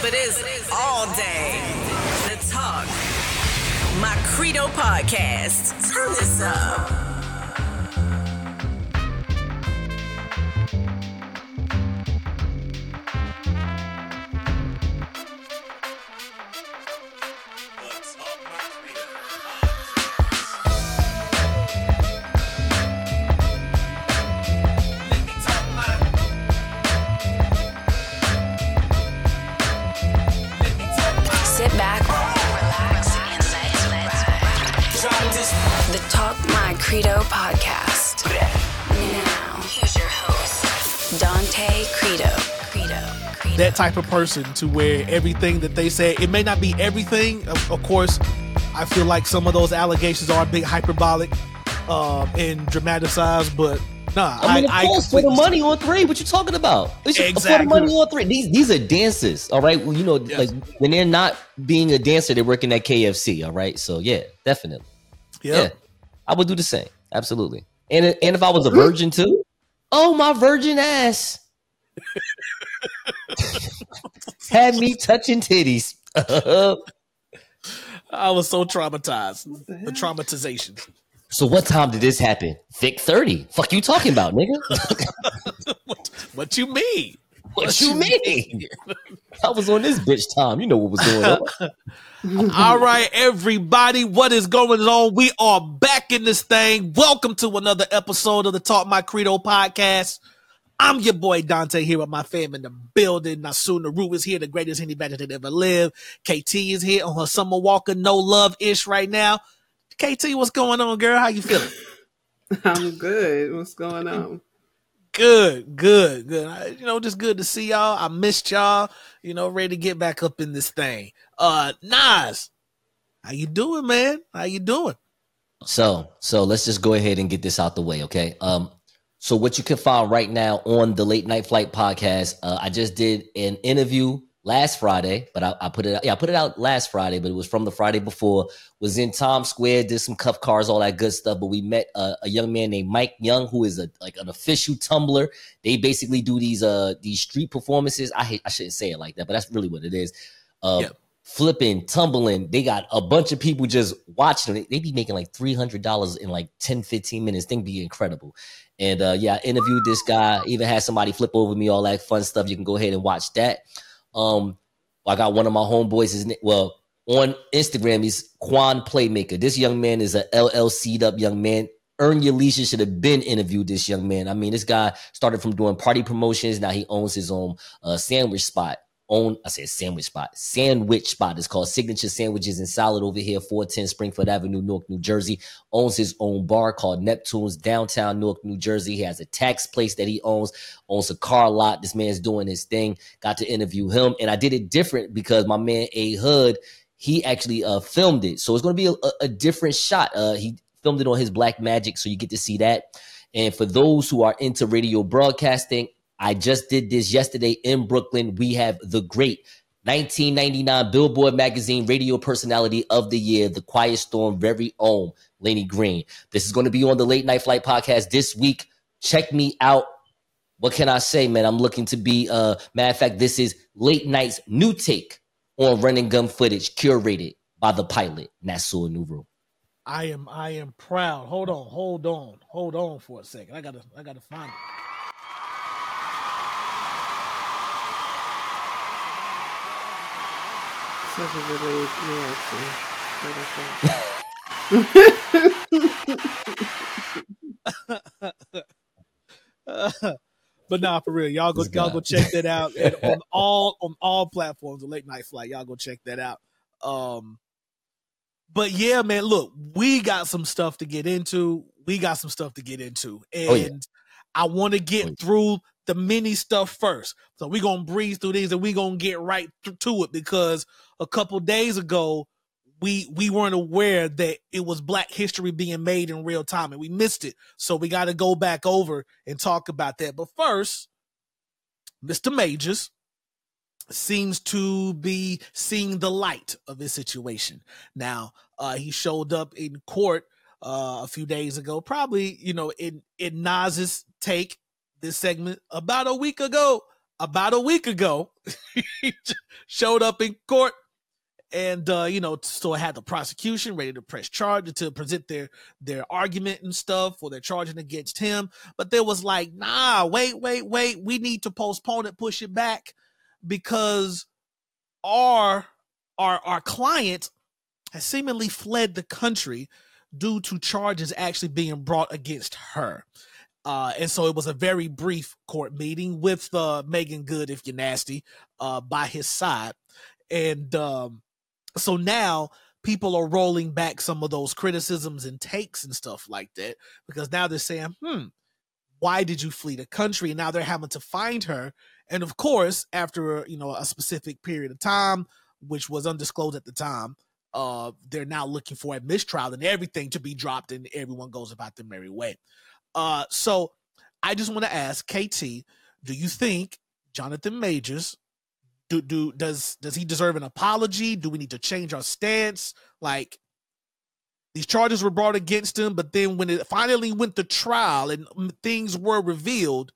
but it's all day. The Talk. My Credo podcast. Turn this up. Type of person to where everything that they say it may not be everything of, of course i feel like some of those allegations are a bit hyperbolic um and dramatized but nah I mean, of course, for the money on three. What you talking about? It's For the money on three. These these are dancers, all right. Well, you know, Yes. like when they're not being a dancer, they're working at KFC, all right. So yeah, definitely, Yep. yeah, I would do the same, absolutely. And and if I was a virgin too, oh my virgin ass, had me touching titties. i was so traumatized the traumatization so what time did this happen? Vic thirty. Fuck you talking about, nigga? what, what you mean what you mean? I was on this bitch time. You know what was going on. All right, everybody, what is going on? We are back in this thing. Welcome to another episode of the Talk My Credo podcast. I'm your boy Dante here with my fam in the building. Nasu Naru is here, the greatest Henny Badger that ever lived. KT is here on her Summer Walker No Love ish right now. KT, what's going on, girl? How you feeling? I'm good. What's going on? Good, good, good. I- you know, just good to see y'all. I missed y'all. You know, ready to get back up in this thing. Uh, Nas, how you doing, man? How you doing? So, so let's just go ahead and get this out the way, okay? Um, so what you can find right now on the Late Night Flight podcast, uh, I just did an interview last Friday, but I, I put it out, yeah, I put it out last Friday, but it was from the Friday before. Was in Times Square, did some cuff cars, all that good stuff. But we met uh, a young man named Mike Young, who is a like an official tumbler. They basically do these uh these street performances. I hate, I shouldn't say it like that, but that's really what it is. Uh. Flipping, tumbling. They got a bunch of people just watching them. They, be making like $300 in like 10, 15 minutes. Thing be incredible. And uh, yeah, I interviewed this guy, even had somebody flip over me, all that fun stuff. You can go ahead and watch that. Um, I got one of my homeboys, his, na- well, on Instagram, he's Quan Playmaker. This young man is a LLC'd up young man. Earn Your Leisure should have been interviewed this young man. I mean, this guy started from doing party promotions. Now he owns his own uh, sandwich spot own I said sandwich spot. Sandwich spot is called Signature Sandwiches and Salad over here, 410 Springfield Avenue, Newark, New Jersey. Owns his own bar called Neptune's downtown Newark, New Jersey. He has a tax place that he owns, owns a car lot. This man's doing his thing. Got to interview him. And I did it different because my man A Hood, he actually uh filmed it. So it's gonna be a, a- a different shot. Uh he filmed it on his Blackmagic, so you get to see that. And for those who are into radio broadcasting, I just did this yesterday in Brooklyn. We have the great 1999 Billboard Magazine Radio Personality of the Year, the Quiet Storm very own Lenny Green. This is going to be on the Late Night Flight podcast this week. Check me out. What can I say, man? I'm looking to be, uh, matter of fact, this is Late Night's new take on running gun footage curated by the pilot, Nassau Nuru. I am I am proud. Hold on, hold on, hold on for a second. I gotta I gotta find it. Such a delayed reaction. What is but nah, for real, y'all go This y'all guy. go check that out and on all on all platforms. The late night flight, y'all go check that out. Um, but yeah, man, look, we got some stuff to get into. We got some stuff to get into, and Oh, yeah. I want to get Oh, yeah. through the mini stuff first. So we're gonna breeze through these and we're gonna get right th- to it because a couple days ago we we weren't aware that it was black history being made in real time and we missed it. So we gotta go back over and talk about that. But first, Mr. Majors seems to be seeing the light of his situation. Now, uh, he showed up in court uh, a few days ago, probably, you know, in, in Nas's take this segment about a week ago. about a week ago, he showed up in court and uh, you know, so had the prosecution ready to press charge to present their their argument and stuff for their charging against him. But there was like, nah, wait, wait, wait, we need to postpone it, push it back, because our our our client has seemingly fled the country due to charges actually being brought against her. Uh, and so it was a very brief court meeting with uh, Meagan Good, if you're nasty, uh, by his side. And um, so now people are rolling back some of those criticisms and takes and stuff like that because now they're saying, hmm, why did you flee the country? And now they're having to find her. And of course, after you know a specific period of time, which was undisclosed at the time, uh, they're now looking for a mistrial and everything to be dropped, and everyone goes about their merry way. Uh, so I just want to ask KT, do you think Jonathan Majors do do does does he deserve an apology? Do we need to change our stance? Like these charges were brought against him, but then when it finally went to trial and things were revealed,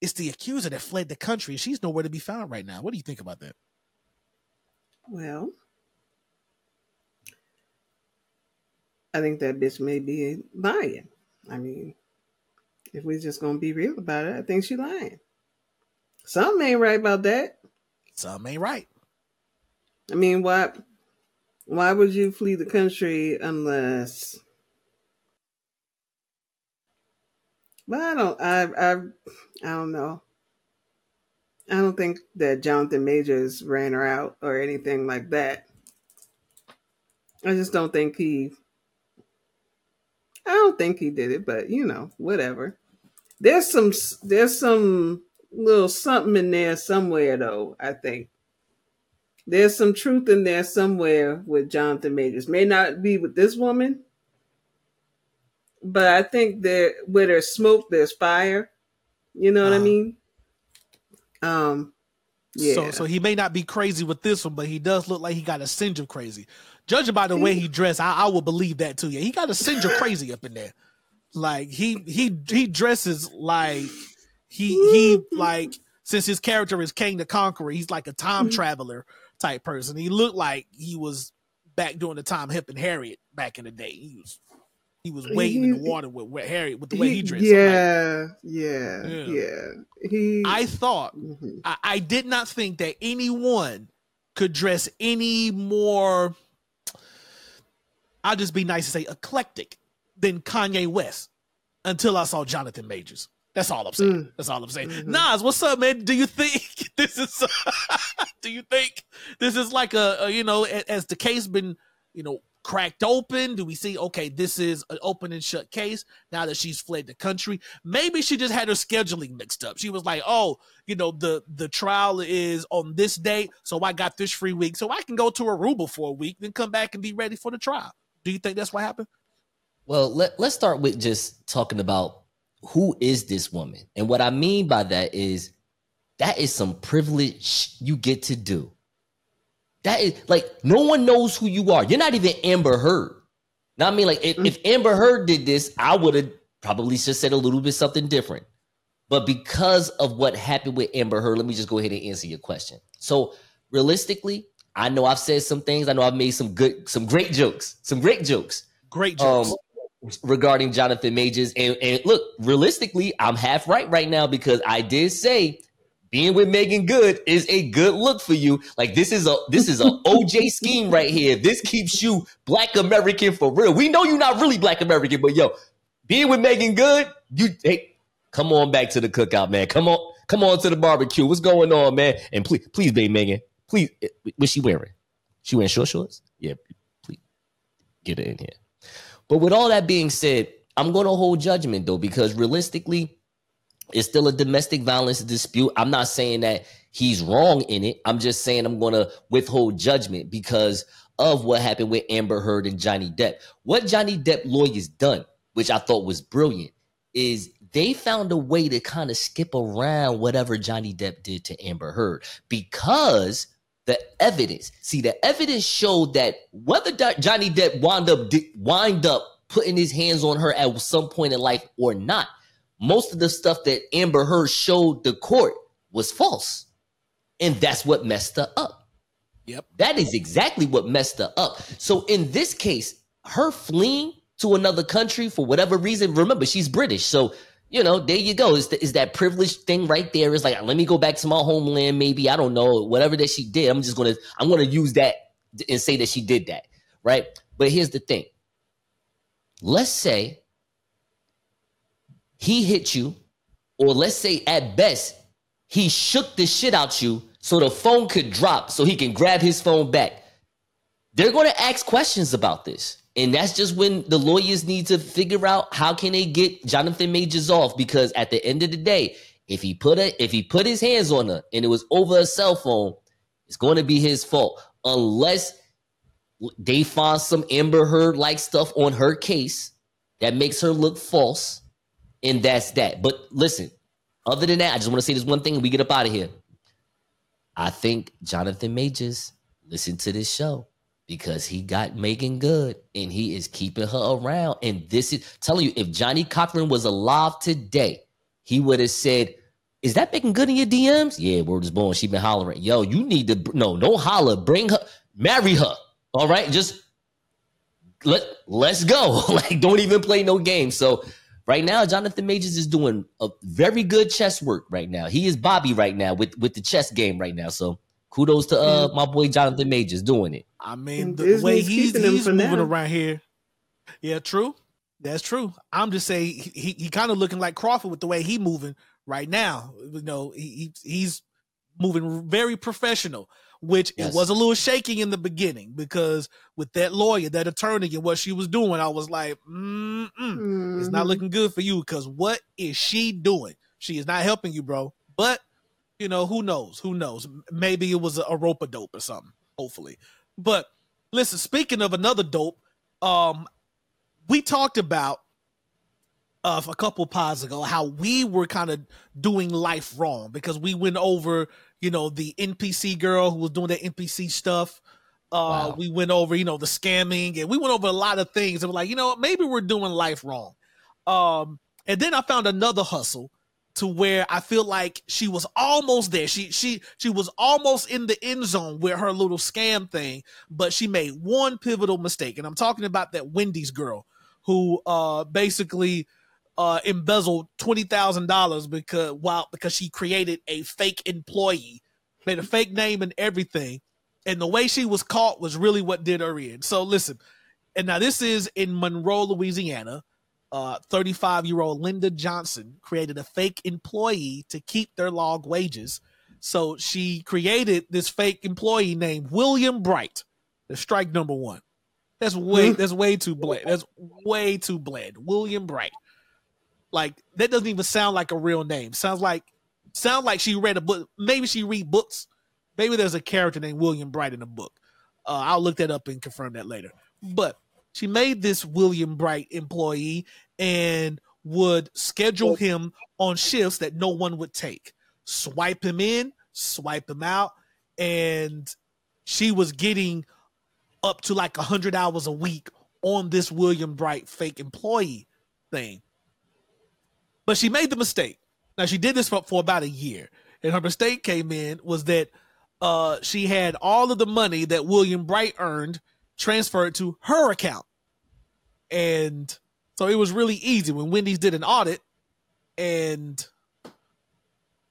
it's the accuser that fled the country. She's nowhere to be found right now. What do you think about that? Well, I think that bitch may be lying. I mean, if we're just gonna be real about it, I think she's lying. Something ain't right about that. Something ain't right. I mean, why why would you flee the country unless But I don't I I I don't know. I don't think that Jonathan Majors ran her out or anything like that. I just don't think he I don't think he did it, but you know, whatever. There's some there's some little something in there somewhere, though. I think there's some truth in there somewhere with Jonathan Majors. May not be with this woman, but I think that where there's smoke, there's fire. You know what uh, I uh-huh. mean? Um, yeah. So, so he may not be crazy with this one, but he does look like he got a singe of crazy. Judging by the way he dressed, I, I will believe that too. Yeah, he got a singe of crazy up in there. Like he he he dresses like he he like since his character is Kang the Conqueror, he's like a time mm-hmm. traveler type person. He looked like he was back during the time Hip and Harriet back in the day. He was he was wading he, in the water with, with Harriet with the way he, he dressed. Yeah, like, yeah, yeah, yeah. He I thought mm-hmm. I, I did not think that anyone could dress any more I'll just be nice to say eclectic than Kanye West until I saw Jonathan Majors. That's all I'm saying. Mm. That's all I'm saying. Mm-hmm. Nas, what's up, man? Do you think this is? do you think this is like a, a, you know, as the case been, you know, cracked open? Do we see? Okay, this is an open and shut case. Now that she's fled the country, maybe she just had her scheduling mixed up. She was like, oh, you know, the the trial is on this date, so I got this free week, so I can go to Aruba for a week, then come back and be ready for the trial. Do you think that's what happened? Well, let, let's start with just talking about who is this woman? And what I mean by that is that is some privilege you get to do. That is like no one knows who you are. You're not even Amber Heard. Now I mean, like if, if Amber Heard did this, I would have probably just said a little bit something different. But because of what happened with Amber Heard, let me just go ahead and answer your question. So realistically, I know I've said some things. I know I've made some good, some great jokes, some great jokes. Great jokes. Um, regarding Jonathan Majors. And, and look, realistically, I'm half right right now because I did say being with Meagan Good is a good look for you. Like this is a this is a OJ scheme right here. This keeps you Black American for real. We know you're not really Black American, but yo, being with Meagan Good, you hey, come on back to the cookout, man. Come on, come on to the barbecue. What's going on, man? And please, please, babe Meagan, please, eh, what's she wearing? She wearing short shorts? Yeah, please get it in here. But with all that being said, I'm going to hold judgment though, because realistically, it's still a domestic violence dispute. I'm not saying that he's wrong in it. I'm just saying I'm going to withhold judgment because of what happened with Amber Heard and Johnny Depp. What Johnny Depp lawyers done, which I thought was brilliant, is they found a way to kind of skip around whatever Johnny Depp did to Amber Heard because the evidence. See, the evidence showed that whether Johnny Depp wound up wind up putting his hands on her at some point in life or not, most of the stuff that Amber Heard showed the court was false. And that's what messed her up. Yep. That is exactly what messed her up. So in this case, her fleeing to another country for whatever reason, remember, she's British. So, you know, there you go. Is, that privileged thing right there? Is like, let me go back to my homeland, maybe. I don't know. Whatever that she did, I'm just to, I'm to use that and say that she did that. Right. But here's the thing. Let's say he hit you, or let's say at best, he shook the shit out you so the phone could drop so he can grab his phone back. They're to ask questions about this. And that's just when the lawyers need to figure out how can they get Jonathan Majors off because at the end of the day, if he put a if he put his hands on her and it was over a cell phone, it's going to be his fault unless they find some Amber Heard like stuff on her case that makes her look false, and that's that. But listen, other than that, I just want to say this one thing and we get up out of here. I think Jonathan Majors listen to this show because he got Meagan Good and he is keeping her around. And this is telling you, if Johnnie Cochran was alive today, he would have said, Is that Meagan Good in your DMs? Yeah, word is born. She been hollering. Yo, you need to no, don't holler. Bring her, marry her. All right. Just let let's go. like, don't even play no game. So right now, Jonathan Majors is doing a very good chess work right now. He is Bobby right now with with the chess game right now. So kudos to uh my boy Jonathan Majors doing it. I mean, the way he's, he's moving now. around here. Yeah, true. That's true. I'm just saying he he, he kind of looking like Crawford with the way he moving right now. You know, he, he's moving very professional, which yes. it was a little shaking in the beginning because with that lawyer, that attorney, and what she was doing, I was like, mm mm-hmm. it's not mm-hmm. looking good for you because what is she doing? She is not helping you, bro. But you know, who knows? Who knows? Maybe it was a, a rope a dope or something. Hopefully, but listen, speaking of another dope, um, we talked about uh, a couple pods ago how we were kind of doing life wrong because we went over, you know, the NPC girl who was doing the NPC stuff. Uh, wow. We went over, you know, the scamming, and we went over a lot of things. And we're like, you know, maybe we're doing life wrong. Um, and then I found another hustle to where I feel like she was almost there. She she she was almost in the end zone with her little scam thing, but she made one pivotal mistake. And I'm talking about that Wendy's girl who uh basically uh embezzled twenty thousand dollars because while because she created a fake employee, made a fake name and everything. And the way she was caught was really what did her in. So listen, and now this is in Monroe, Louisiana. 35 uh, year old Linda Johnson created a fake employee to keep their log wages. So she created this fake employee named William Bright. The strike number one. That's way that's way too bland. That's way too bland. William Bright. Like that doesn't even sound like a real name. Sounds like sounds like she read a book. Maybe she read books. Maybe there's a character named William Bright in the book. Uh, I'll look that up and confirm that later. But she made this William Bright employee and would schedule him on shifts that no one would take. Swipe him in, swipe him out, and she was getting up to like 100 hours a week on this William Bright fake employee thing. But she made the mistake. Now she did this for, for about a year. And her mistake came in was that uh, she had all of the money that William Bright earned transferred to her account. And so it was really easy when Wendy's did an audit and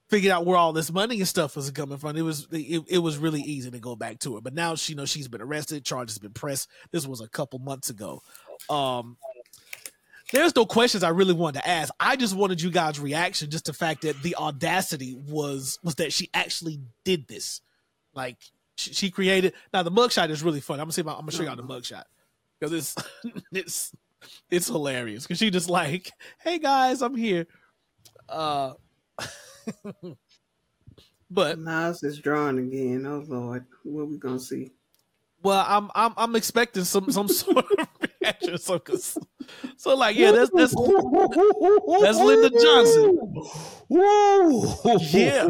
figured out where all this money and stuff was coming from. It was it, it was really easy to go back to her. But now she you know she's been arrested, charges been pressed. This was a couple months ago. Um there's no questions I really wanted to ask. I just wanted you guys' reaction, just the fact that the audacity was was that she actually did this. Like she, she created. Now the mugshot is really fun. I'm gonna see. I'm gonna show y'all the mugshot because it's it's it's hilarious because she just like, hey guys, I'm here. Uh, but Nas is drawing again. Oh Lord, what we gonna see? Well, I'm I'm I'm expecting some some sort of So, so like, yeah, that's that's that's Linda Johnson. Yeah.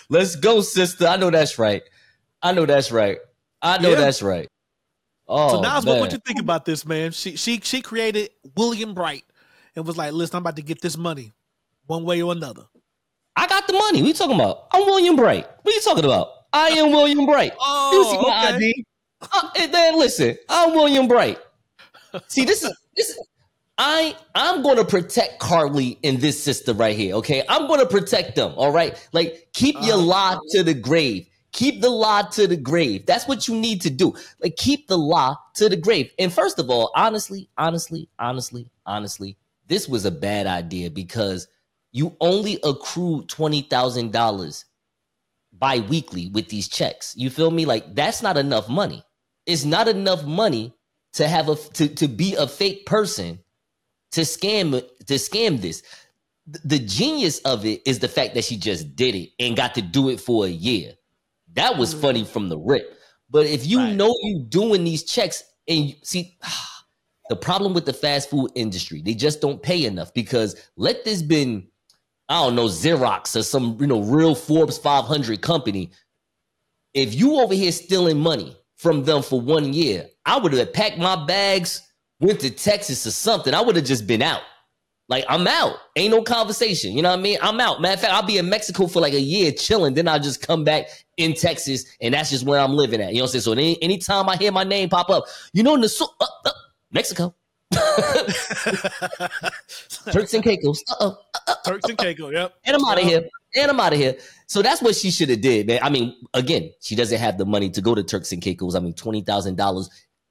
Let's go, sister. I know that's right. I know that's right. I know yeah. that's right. Oh, so Nas, what, what you think about this, man? She she she created William Bright, and was like, "Listen, I'm about to get this money, one way or another." I got the money. What you talking about? I'm William Bright. What are you talking about? I am William Bright. Oh, my okay. ID? Uh, and then listen, I'm William Bright. See, this is this. Is, I I'm going to protect Carly in this system right here. Okay, I'm going to protect them. All right, like keep your lie to the grave. Keep the lie to the grave. That's what you need to do. Like keep the lie to the grave. And first of all, honestly, honestly, honestly, honestly, this was a bad idea because you only accrue twenty thousand dollars bi-weekly with these checks. You feel me? Like that's not enough money. It's not enough money to have a to, to be a fake person to scam to scam this. The genius of it is the fact that she just did it and got to do it for a year. That was Mhm. funny from the rip. But if you Right. know you doing these checks and you see the problem with the fast food industry, they just don't pay enough because let this been I don't know, Xerox or some, you know, real Forbes 500 company. If you over here stealing money from them for one year, I would have packed my bags, went to Texas or something. I would have just been out. Like, I'm out. Ain't no conversation. You know what I mean? I'm out. Matter of fact, I'll be in Mexico for like a year chilling. Then I'll just come back in Texas, and that's just where I'm living at. You know what I'm saying? So any, anytime I hear my name pop up, you know, so- uh, uh, Mexico. Turks and Caicos. Uh-oh. Turks and Caicos. Yep. and I'm out of here. And I'm out of here. So that's what she should have did, man. I mean, again, she doesn't have the money to go to Turks and Caicos. I mean, twenty thousand dollars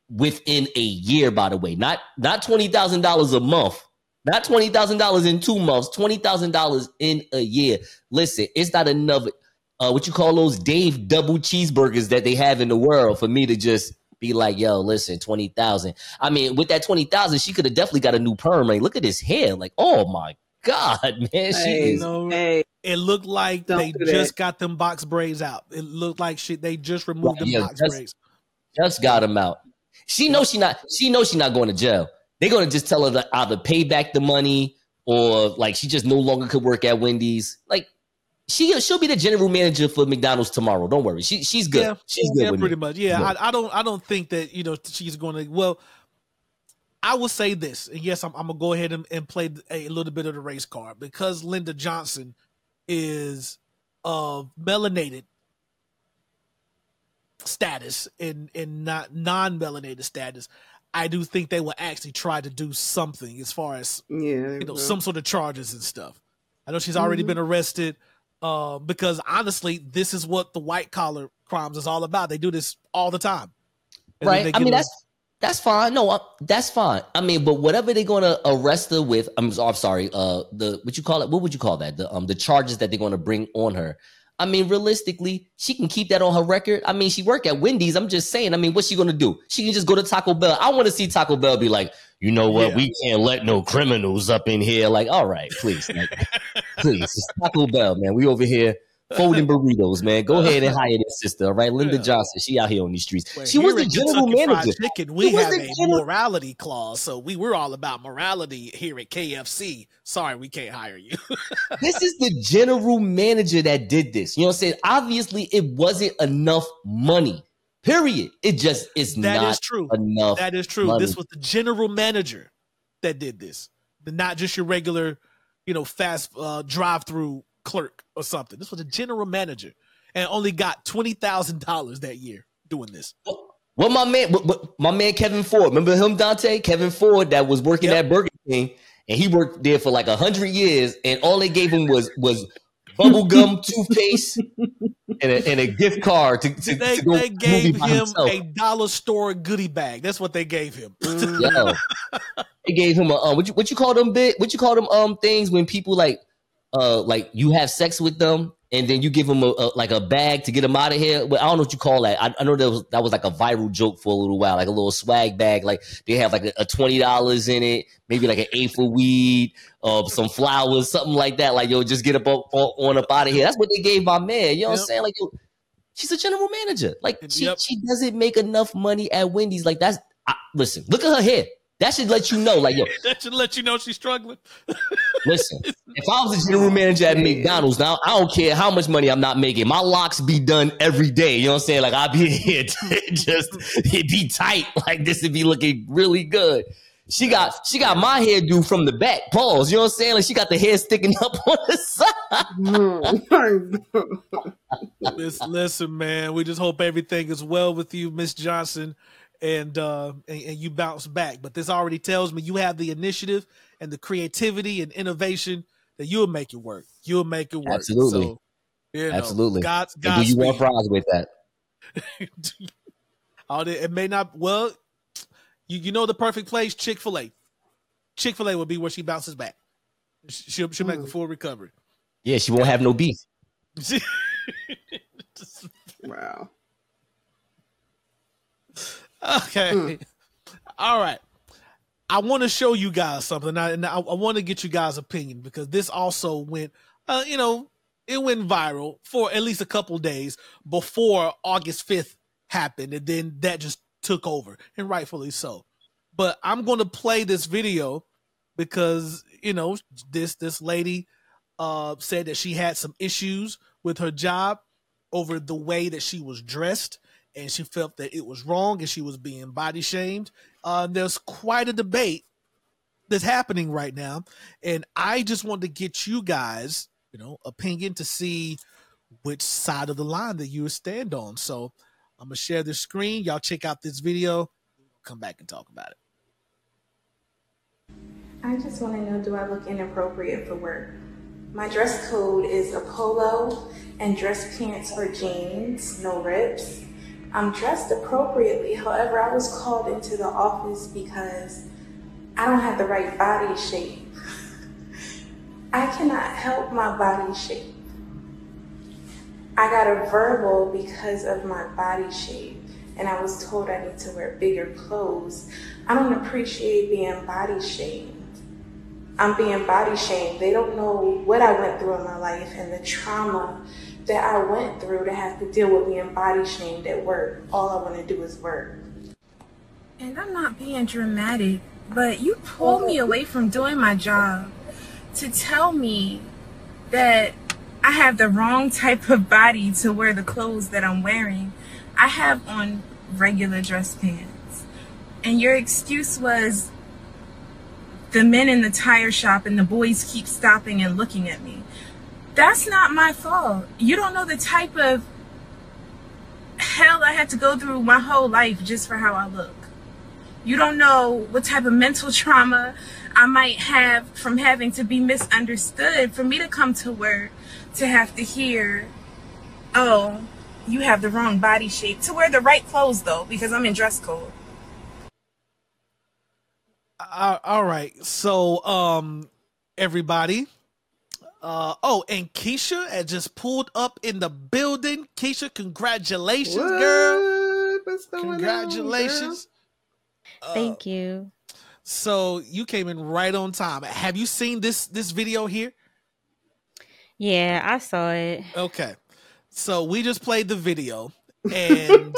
within a year, by the way, not not twenty thousand dollars a month, not twenty thousand dollars in two months, twenty thousand dollars in a year. Listen, it's not enough. Uh, what you call those Dave double cheeseburgers that they have in the world for me to just be like, yo, listen, twenty thousand. I mean, with that twenty thousand, she could have definitely got a new perm. Like, look at his hair. Like, oh my god, man, she Hey, is. No, Hey, it looked like Don't they do that. just got them box braids out. It looked like shit. They just removed Right, them yeah, box that's- braids. just got them out. She knows she not. She knows she not going to jail. They're gonna just tell her to either pay back the money or like she just no longer could work at Wendy's. Like she she'll be the general manager for McDonald's tomorrow. Don't worry. She she's good. Yeah, she's good. Yeah, with pretty me. much. Yeah, Good. I, I don't. I don't think that you know she's going to. Well, I will say this. and Yes, I'm, I'm gonna go ahead and, and play a little bit of the race card because Linda Johnson is of melanated status and and not non-melanated status. I do think they will actually try to do something as far as yeah, you know some sort of charges and stuff. I know she's already Mhm. been arrested uh, because honestly, this is what the white collar crimes is all about. They do this all the time, right. I mean that's that's fine. No, uh, that's fine. I mean, but whatever they're gonna arrest her with, I'm, I'm sorry. Uh, the what you call it? What would you call that? The um the charges that they're gonna bring on her. I mean, realistically, she can keep that on her record. I mean, she worked at Wendy's. I'm just saying. I mean, what's she gonna do? She can just go to Taco Bell. I want to see Taco Bell be like, you know what? Yeah. We can't let no criminals up in here. Like, all right, please, like, please, it's Taco Bell, man. We over here folding burritos, man. Go ahead and hire this sister, all right? Linda Yeah. Johnson. She out here on these streets. Well, she was the general Kentucky manager. Chicken, we have a general- morality clause, so we we're all about morality here at KFC. Sorry, we can't hire you. this is the general manager that did this. You know what I'm saying? Obviously, it wasn't enough money. Period. It just is That not is true. enough. That is true. money. This was the general manager that did this, not just your regular, you know, fast uh, drive-through clerk or something. This was a general manager, and only got twenty thousand dollars that year doing this. What my man, my man Kevin Ford, remember him, Dante? Kevin Ford that was working Yep. at Burger King, and he worked there for like a hundred years, and all they gave him was was bubblegum, toothpaste, and a, and a gift card to, to, They, to go they movie gave by him himself. a dollar store goodie bag. That's what they gave him. Mhm. Yo, they gave him a um, what you what you call them bit? What you call them um things when people like uh like you have sex with them and then you give them a, a like a bag to get them out of here. Well, I don't know what you call that. I, I know that was that was like a viral joke for a little while, like a little swag bag. Like they have like a, a twenty dollars in it, maybe like an eighth of weed, uh, some flowers, something like that. Like yo, just get up on, on up out of here. That's what they gave my man. You know what I'm saying? Like yo, she's a general manager. Like she Yep. she doesn't make enough money at Wendy's. Like that's I, listen. Look at her hair. That should let you know. Like yo, that should let you know she's struggling. Listen, if I was a general manager at McDonald's, now I don't care how much money I'm not making. My locks be done every day. You know what I'm saying? Like I'll be here to just it be tight. Like this would be looking really good. She got she got my hairdo from the back. Pause. You know what I'm saying? Like she got the hair sticking up on the side. listen, listen, man. We just hope everything is well with you, Miss Johnson, and, uh, and and you bounce back. But this already tells me you have the initiative and the creativity and innovation that you'll make it work. You'll make it work. Absolutely. So, you know, Absolutely. God's God. Do you want fries with that? oh, it may not. Well, you you know the perfect place, Chick Fil A. Chick Fil A will be where she bounces back. She'll she'll make a hmm. full recovery. Yeah, she won't have no beef. wow. Okay. Mm. All right. I want to show you guys something, and I, I, want to get you guys' opinion because this also went, uh, you know, it went viral for at least a couple days before August fifth happened, and then that just took over, and rightfully so. But I'm going to play this video because you know this this lady uh, said that she had some issues with her job over the way that she was dressed and she felt that it was wrong and she was being body shamed. Uh, there's quite a debate that's happening right now, and I just want to get you guys, you know, opinion to see which side of the line that you stand on. So I'm gonna share the screen. Y'all check out this video. Come back and talk about it. I just want to know do I look inappropriate for work? My dress code is a polo and dress pants or jeans, no rips. I'm dressed appropriately. However, I was called into the office because I don't have the right body shape. I cannot help my body shape. I got a verbal because of my body shape, and I was told I need to wear bigger clothes. I don't appreciate being body shamed. I'm being body shamed. They don't know what I went through in my life and the trauma that I went through to have to deal with being body shamed at work. All I want to do is work. And I'm not being dramatic, but you pulled me oh. away from doing my job to tell me that I have the wrong type of body to wear the clothes that I'm wearing. I have on regular dress pants. And your excuse was the men in the tire shop and the boys keep stopping and looking at me. That's not my fault. You don't know the type of hell I had to go through my whole life just for how I look. You don't know what type of mental trauma I might have from having to be misunderstood for me to come to work to have to hear, oh, you have the wrong body shape. To wear the right clothes though, because I'm in dress code. All right. So, um, everybody, uh, oh, and Keisha had just pulled up in the building. Keisha, congratulations, what? girl. congratulations. On, girl? Thank uh, you. So you came in right on time. Have you seen this this video here? Yeah, I saw it. Okay. So we just played the video and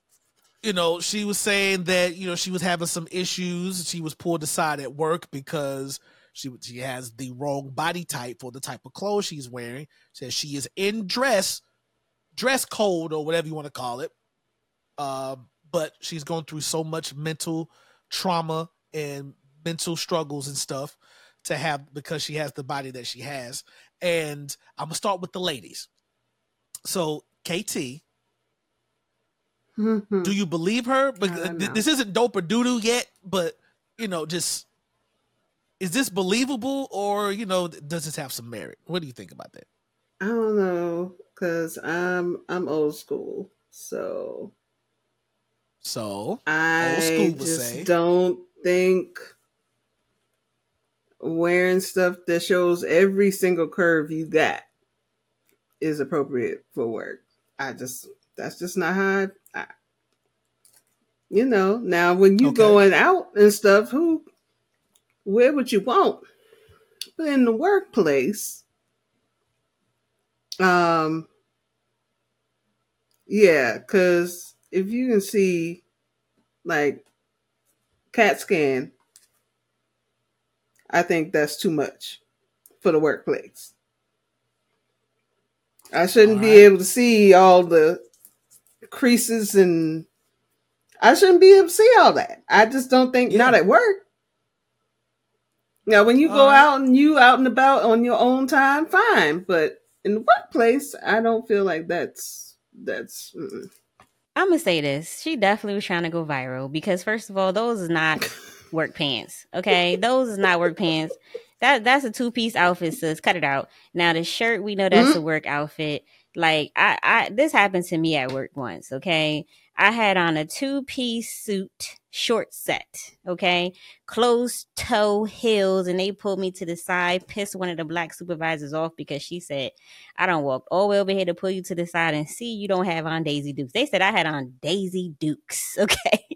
you know, she was saying that, you know, she was having some issues. She was pulled aside at work because she she has the wrong body type for the type of clothes she's wearing. Says she is in dress, dress code or whatever you want to call it. Uh, but she's going through so much mental trauma and mental struggles and stuff to have because she has the body that she has. And I'm gonna start with the ladies. So KT, do you believe her? But this isn't dope or doodoo yet, but you know, just is this believable or you know does this have some merit what do you think about that i don't know because i'm i'm old school so so i just say. don't think wearing stuff that shows every single curve you got is appropriate for work i just that's just not how i, I you know now when you okay. going out and stuff who wear would you want. But in the workplace, um, yeah, because if you can see like CAT scan, I think that's too much for the workplace. I shouldn't be able to see all the creases and I shouldn't be able to see all that. I just don't think yeah. not at work. Now, when you go All right. out and you out and about on your own time, fine. But in the workplace, I don't feel like that's that's. Mm-mm. I'm gonna say this. She definitely was trying to go viral because first of all, those is not work pants. Okay, those is not work pants. That that's a two piece outfit, sis. Cut it out. Now the shirt, we know that's mm-hmm. a work outfit. Like I, I this happened to me at work once. Okay, I had on a two piece suit, short set. Okay, closed toe heels, and they pulled me to the side, pissed one of the black supervisors off because she said, "I don't walk all the way over here to pull you to the side and see you don't have on Daisy Dukes." They said I had on Daisy Dukes. Okay,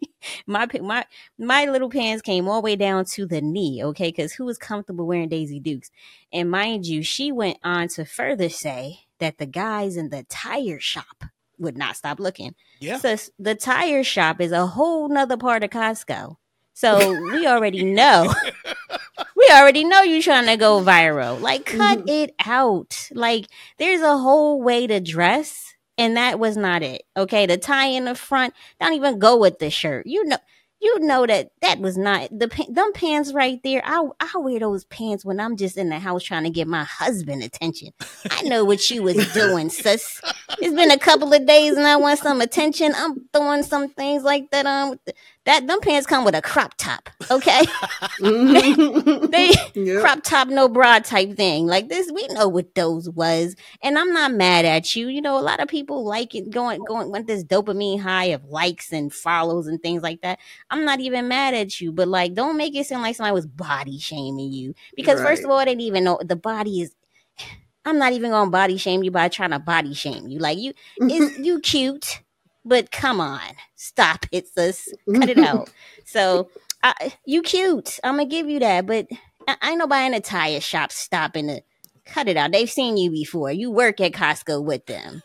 my my my little pants came all the way down to the knee. Okay, because who is comfortable wearing Daisy Dukes? And mind you, she went on to further say that the guys in the tire shop would not stop looking. Yeah. So the tire shop is a whole nother part of Costco. So we already know. we already know you're trying to go viral. Like, cut Mhm. it out. Like, there's a whole way to dress, and that was not it. Okay, the tie in the front, don't even go with the shirt. You know, you know that that was not the them pants right there. I I wear those pants when I'm just in the house trying to get my husband attention. I know what you was doing, sis. It's been a couple of days and I want some attention. I'm throwing some things like that on. That them pants come with a crop top, okay? they Yep. crop top no bra type thing. Like this we know what those was. And i'm not mad at you. You know a lot of people like it going going want this dopamine high of likes and follows and things like that. I'm not even mad at you but like don't make it seem like somebody was body shaming you. Because first of all I didn't even know the body is i'm not even gonna body shame you by trying to body shame you. Like you is you cute but come on stop it sis cut it out so I, you cute. I'm gonna give you that, but I, I ain't nobody in a tire shop stopping to cut it out. They've seen you before. You work at Costco with them.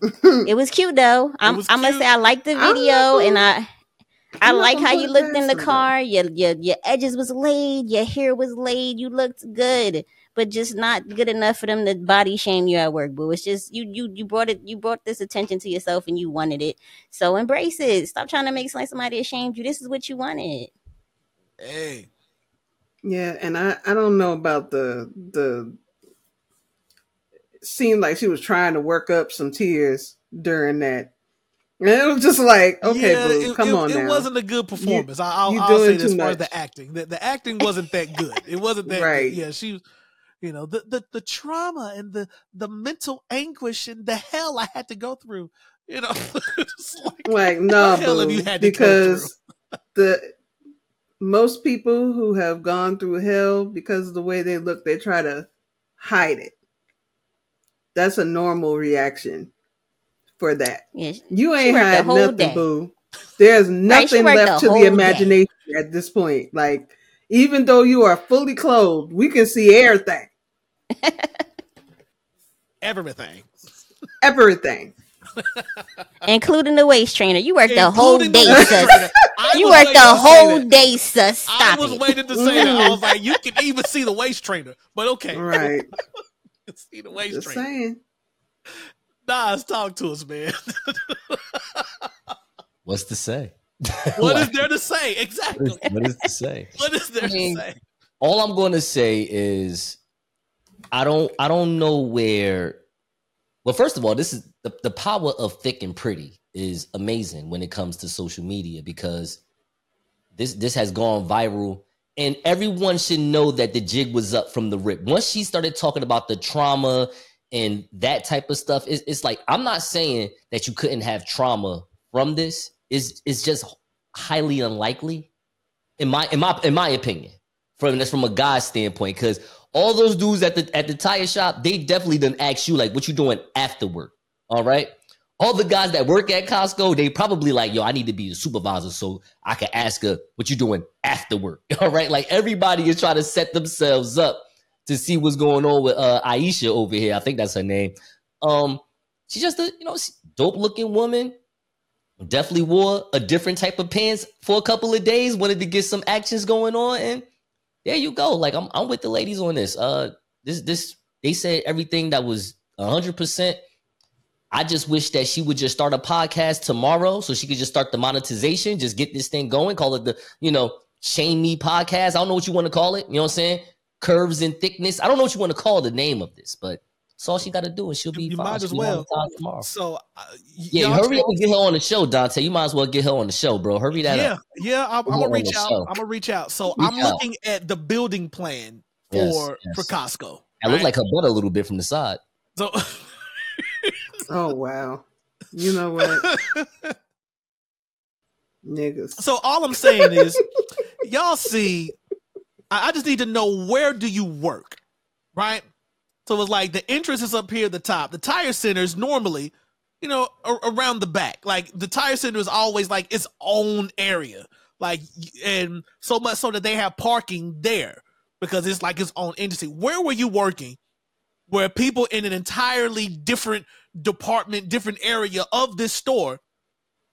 it was cute though. I'm, I'm gonna say I like the video gonna- and I. I I'm like how you looked in the car. Your your your edges was laid. Your hair was laid. You looked good, but just not good enough for them to body shame you at work. boo. it's just you you you brought it. You brought this attention to yourself, and you wanted it. So embrace it. Stop trying to make it like somebody ashamed you. This is what you wanted. Hey. Yeah, and I I don't know about the the. It seemed like she was trying to work up some tears during that. And it was just like, okay, Yeah, boo, it, come it, on it now. wasn't a good performance. I, I'll, I'll say this too as far as the acting. The, the acting wasn't that good. It wasn't that Right. good. Yeah, she was. You know the, the the trauma and the the mental anguish and the hell I had to go through. You know, like, like no, the hell have boo, you had to because the most people who have gone through hell because of the way they look, they try to hide it. That's a normal reaction for that. Yeah, You ain't worked the hiding whole nothing, day. boo. There's nothing worked left the to the whole day. imagination at this point. Like, even though you are fully clothed, we can see everything. everything, Everything. including the waist trainer. You worked the whole Including the day, waist sis. trainer. I You worked the whole that. day, sis. I was it. waiting to say that. I was like, you can even see the waist trainer, but okay, Right. see the waist Just trainer. saying. Nas, talk to us, man. What's to say? what is Like, there to say? Exactly. is- what is to say? What is there I mean, to say? all I'm going to say is I don't I don't know where well first of all this is the, the power of thick and pretty is amazing when it comes to social media because this this has gone viral and everyone should know that the jig was up from the rip. Once she started talking about the trauma and that type of stuff it's, it's like I'm not saying that you couldn't have trauma from this is it's just highly unlikely in my in my in my opinion from that's from a guy's standpoint because all those dudes at the at the tire shop they definitely didn't ask you like what you doing after work all right? All the guys that work at costco they probably like yo i need to be a supervisor so i can ask her what you doing after work all right? Like everybody is trying to set themselves up to see what's going on with uh aisha over here. I think that's her name. Um she's just a you know dope looking woman. Definitely wore a different type of pants for a couple of days wanted to get some actions going on and there you go like i'm, I'm with the ladies on this uh this this they said everything that was 100% i just wish that she would just start a podcast tomorrow so she could just start the monetization just get this thing going call it the you know Shame Me podcast. I don't know what you want to call it. You know what I'm saying? Curves and thickness. I don't know what you want to call the name of this, but that's all she got to do, is she'll be You fine. might She'll as well. on tomorrow. So uh, Yeah, hurry up and get her on the show, Dante. You might as well get her on the show, bro. Hurry that Yeah, up. yeah. I'm, I'm gonna reach out. show. I'm gonna reach out. So Reach I'm out. looking at the building plan for Yes, for. Costco. I look like her butt a little bit from the side. so. Oh wow. You know what? Niggas. So all I'm saying is, y'all see, I, I just need to know where do you work, right? So it's like the entrance is up here at the top. The tire center is normally, you know, a- around the back. Like the tire center is always like its own area, like and so much so that they have parking there because it's like its own entity. Where were you working? Where people in an entirely different department, different area of this store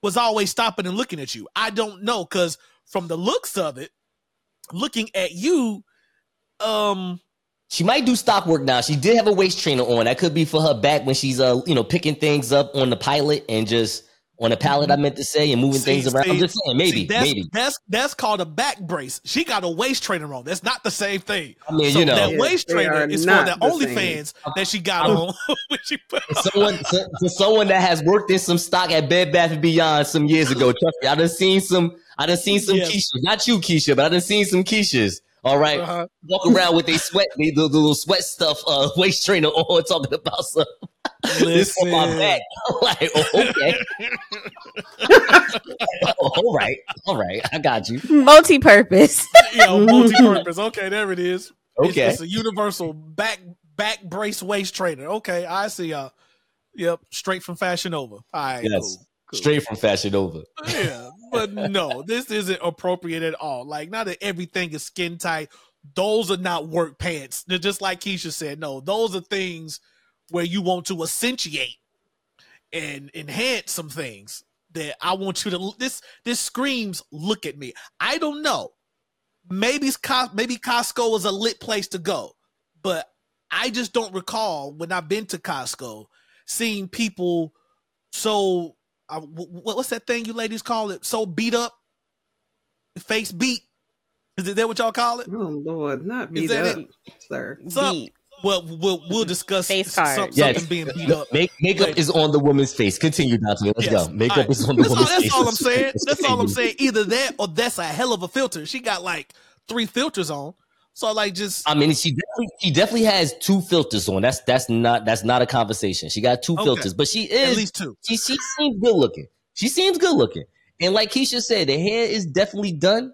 was always stopping and looking at you. I don't know because from the looks of it, looking at you, um, She might do stock work now. She did have a waist trainer on. That could be for her back when she's uh, you know, picking things up on the pilot and just on the pallet. I meant to say and moving See- things around. I'm just saying, maybe, see, that's, maybe. that's that's called a back brace. She got a waist trainer on. That's not the same thing. I mean, so you know, that waist they trainer is for not the the OnlyFans that she got on when she put For someone for, for someone that has worked in some stock at Bed Bath and Beyond some years ago. Trust me, I done seen some. I done seen some Yes. Keisha, not you, Keisha, but I done seen some Keishas. All right, Uh-huh. walk around with they sweat, they the, the little sweat stuff, uh, waist trainer on, talking about some this for my back. I'm like, oh, okay, Oh, all right, all right, I got you. Multi-purpose. you know, multi-purpose. Okay, there it is. It's- Okay, it's, a universal back back brace waist trainer. Okay, I see y'all. Yep, straight from Fashion Nova. All right, Yes. cool, cool. straight from Fashion Nova. yeah, but no, this isn't appropriate at all. Like, not that everything is skin tight. Those are not work pants. They're just like Keisha said. No, those are things where you want to accentuate and enhance some things that I want you to. This this screams, look at me. I don't know. Maybe maybe Costco is a lit place to go, but I just don't recall when I've been to Costco seeing people so uh, wh- wh- what's that thing you ladies call it? So beat up, face beat. Is it that what y'all call it? Oh Lord, not Is beat that up, sir. Some- Beat. Well, we'll we'll discuss Face s- some- Yes. something being beat up. Make, makeup Like- is on the woman's face. Continue, Dante. Let's Yes. go. Makeup All right. is on the That's all, woman's that's face. That's all I'm saying. That's all I'm saying. Either that or that's a hell of a filter. She got like three filters on. So like just I mean, she definitely, she definitely has two filters on. That's that's not that's not a conversation. She got two Okay. filters, but she is at least two. she she seems good looking. She seems good looking, and like Keisha said, the hair is definitely done.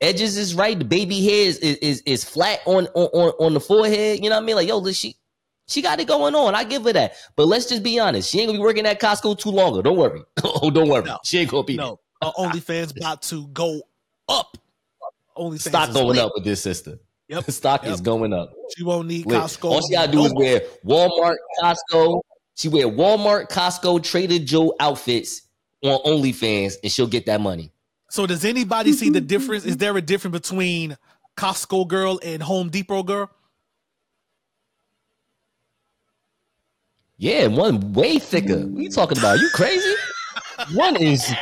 Edges is right. The baby hair is is is, flat on, on on the forehead. You know what I mean? Like yo, she she got it going on. I give her that. But let's just be honest. She ain't gonna be working at Costco too longer. Don't worry. oh, don't worry. No. She ain't gonna be No, uh, OnlyFans about to go up. OnlyFans Stock going up with this sister. Yep. Stock Yep. is going up. She won't need Lit. Costco. All she gotta do is wear Walmart, Costco. She wear Walmart, Costco, Trader Joe outfits on OnlyFans, and she'll get that money. So does anybody see the difference? Is there a difference between Costco girl and Home Depot girl? Yeah, one way thicker. What are you talking about? You crazy? One is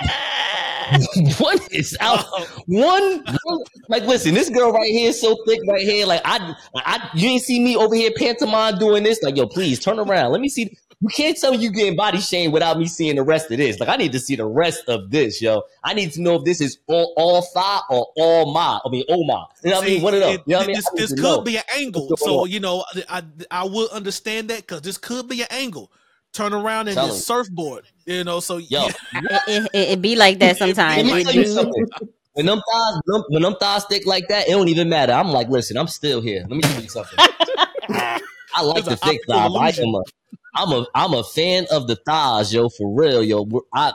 one is out. Oh. One, one- like listen, this girl right here is so thick right here. Like I, I, you ain't see me over here pantomime doing this. Like yo, please turn around. Let me see. You can't tell me you getting body shame without me seeing the rest of this. Like I need to see the rest of this, yo. I need to know if this is all all thigh or all ma. I mean, oh ma. You know what I mean? See, One of them. it- You know what I mean? This, this could know. be an angle. So on? you know, I I will understand that because this could be an angle. Turn around and Tell this surfboard. You know, so Yo, It, it, it, it be like that sometimes. Let me tell you something. When them thighs, when them, thighs thick like that, it don't even matter. I'm like, listen, I'm still here. Let me tell you something. I like It's the thick optical thighs. I illusion. am a, I'm a, I'm a fan of the thighs, yo, for real, yo. I,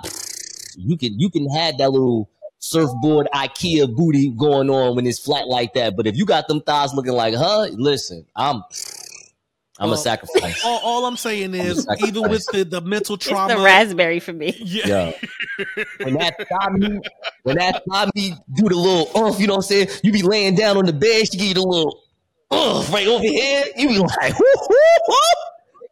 you can, you can have that little surfboard IKEA booty going on when it's flat like that. But if you got them thighs looking like her, listen, I'm, I'm Well, a sacrifice. all, all I'm saying is, sacrifice. even with the, the mental It's trauma, the raspberry for me. yeah, Yo, when that thigh meat, when that thigh meat do the little oomph, you know what I'm saying? You be laying down on the bed, she give you the little oomph right over here. You be like, whoo, whoo, whoo.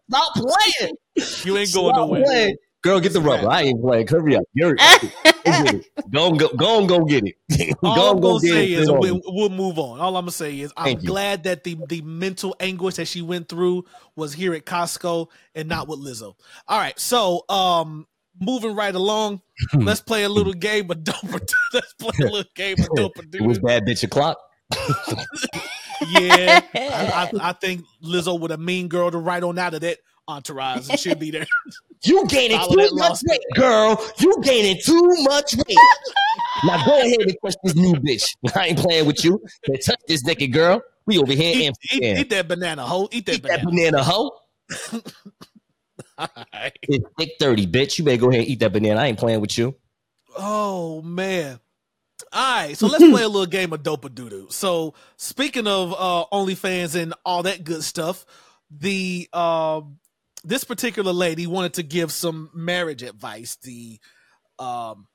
stop playing. you ain't going Stop nowhere. playing. Girl, get the rubber. I ain't playing. Hurry up. You're, go, go, go and go get it. All go I'm go gonna get say it. is it we, we'll move on. All I'm gonna say is I'm Thank you. glad that the the mental anguish that she went through was here at Costco and not with Lizzo. All right, so um, moving right along, let's play a little game of dope. Let's play a little game of dope. It was bad bitch o'clock. Yeah, I, I, I think Lizzo with a mean girl to write on out of that entourage and she'll be there. You gaining Follow too much loss. weight, girl. You gaining too much weight. now go ahead and touch this new bitch. I ain't playing with you. Now touch this naked girl. We over here Eat, eat, eat that banana, hoe. Eat that Eat that banana. banana hoe. All right. It's thick 30, bitch. You better go ahead and eat that banana. I ain't playing with you. Oh man. All right, so let's play a little game of dope doo doo. So speaking of uh OnlyFans and all that good stuff, the um this particular lady wanted to give some marriage advice. The um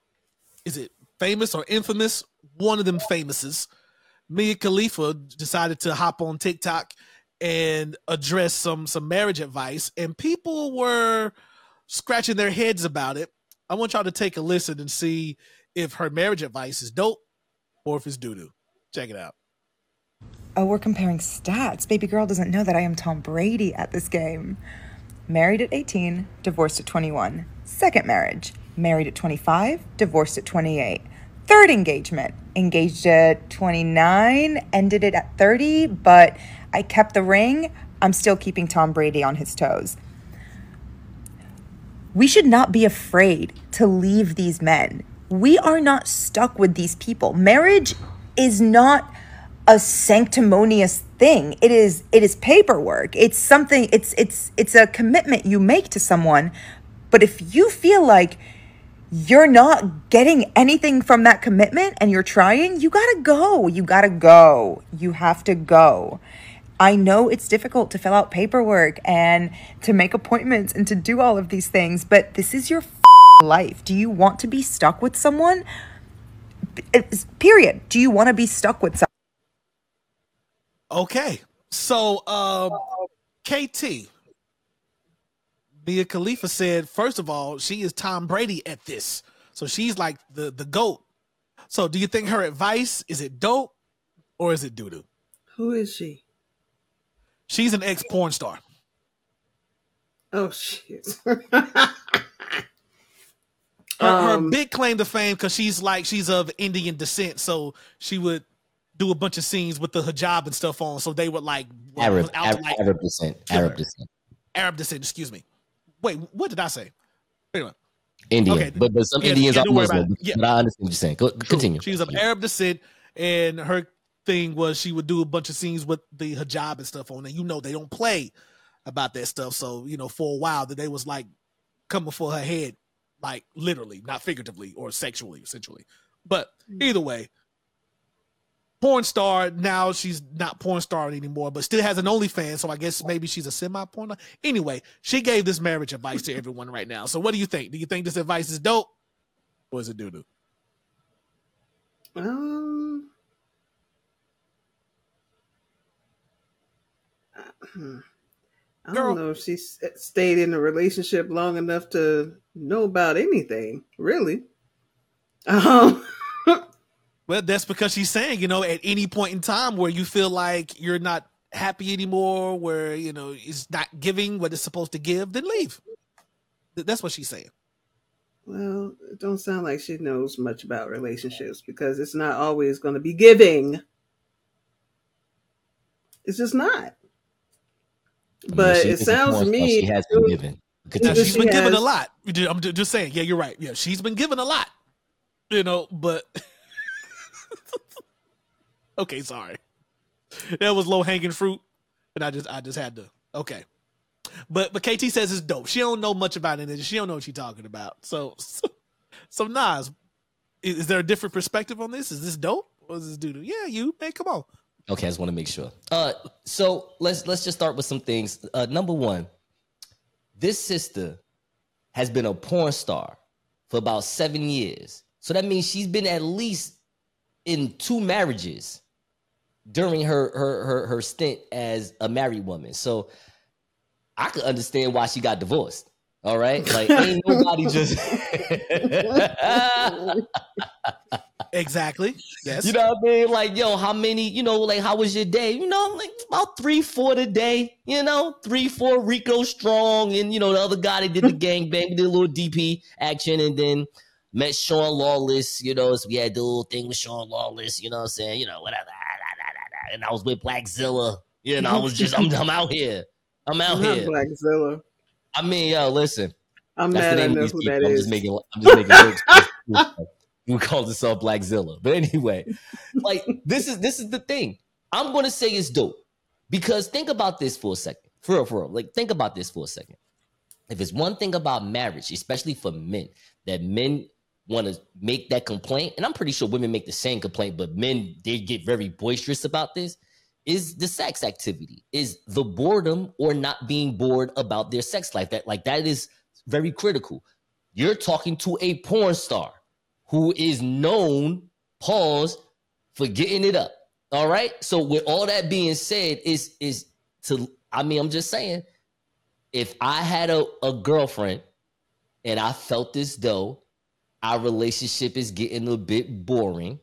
is it famous or infamous? One of them famouses. Mia Khalifa decided to hop on TikTok and address some some marriage advice, and people were scratching their heads about it. I want y'all to take a listen and see if her marriage advice is dope or if it's doo doo. Check it out. Oh, we're comparing stats. Baby girl doesn't know that I am Tom Brady at this game. Married at 18, divorced at 21. Second marriage, married at 25, divorced at 28. Third engagement, engaged at 29, ended it at 30, but I kept the ring. I'm still keeping Tom Brady on his toes. We should not be afraid to leave these men. We are not stuck with these people. Marriage is not a sanctimonious thing. It is it is paperwork. It's something it's it's it's a commitment you make to someone. But if you feel like you're not getting anything from that commitment and you're trying, you got to go. You got to go. You have to go. I know it's difficult to fill out paperwork and to make appointments and to do all of these things, but this is your life. Do you want to be stuck with someone? Eh, period. Do you want to be stuck with someone? Okay. So um KT. Mia Khalifa said, first of all, she is Tom Brady at this. So she's like the the GOAT. So do you think her advice is it dope or is it doo doo? Who is she? She's an ex porn star. Oh shit. Her, her Um, big claim to fame because she's like she's of Indian descent, so she would do a bunch of scenes with the hijab and stuff on. So they would like Arab, out Arab, like Arab descent. kill Arab descent. Arab descent. Excuse me. Wait, what did I say? Anyway, Indian. Okay. But, but some Yeah, Indians yeah, are don't worry about Muslim. Yeah. But I understand what you're saying. Go, continue. She's of Arab descent, and her thing was she would do a bunch of scenes with the hijab and stuff on. And you know they don't play about that stuff. So you know for a while that they was like coming for her head, like literally, not figuratively or sexually, essentially. But hmm. either way, porn star now she's not porn star anymore, but still has an OnlyFans. So I guess maybe she's a semi porn. Anyway, she gave this marriage advice to everyone right now. So what do you think? Do you think this advice is dope, or is it doo doo? Um. I don't know if she stayed in a relationship long enough to know about anything, really. Um, Well, that's because she's saying, you know, at any point in time where you feel like you're not happy anymore, where, you know, it's not giving what it's supposed to give, then leave. That's what she's saying. well, it don't sound like she knows much about relationships because it's not always going to be giving. It's just not. I mean, But she it is a sounds to me she has been given. Now, Continue. Because she's she been given a lot. I'm just saying. Yeah, you're right. Yeah, she's been given a lot. You know, but okay, sorry. That was low hanging fruit, and I just I just had to. Okay, but but KT says it's dope. She don't know much about it. She don't know what she's talking about. So so, so Nas, is, is there a different perspective on this? Is this dope or is this doo? Yeah, you man, come on. Okay, I just want to make sure. Uh, so let's let's just start with some things. Uh, number one, this sister has been a porn star for about seven years. So that means she's been at least in two marriages during her her her, her stint as a married woman. So I could understand why she got divorced. All right, like ain't nobody just. Exactly. Yes. You know what I mean? Like, yo, how many, you know, like, how was your day? You know, like about three, four today, you know, three, four Rico Strong. And, you know, the other guy that did the gang bang, did a little DP action and then met Sean Lawless, you know, so we had the little thing with Sean Lawless, you know what I'm saying? You know, whatever. Ah, and I was with Blackzilla. You know, I was just, I'm, I'm out here. I'm out Not here. Blackzilla. I mean, yo, listen. I'm That's mad the name of these people. that I'm is. just making, I'm just making jokes. Who calls himself Blackzilla? But anyway, like this is this is the thing. I'm gonna say it's dope because think about this for a second. For real, for real. Like think about this for a second. If it's one thing about marriage, especially for men, that men want to make that complaint, and I'm pretty sure women make the same complaint, but men they get very boisterous about this. Is the sex activity, is the boredom or not being bored about their sex life. That like that is very critical. You're talking to a porn star who is known, pause, for getting it up. All right. So with all that being said, is is to I mean, I'm just saying, if I had a, a girlfriend and I felt as though our relationship is getting a bit boring,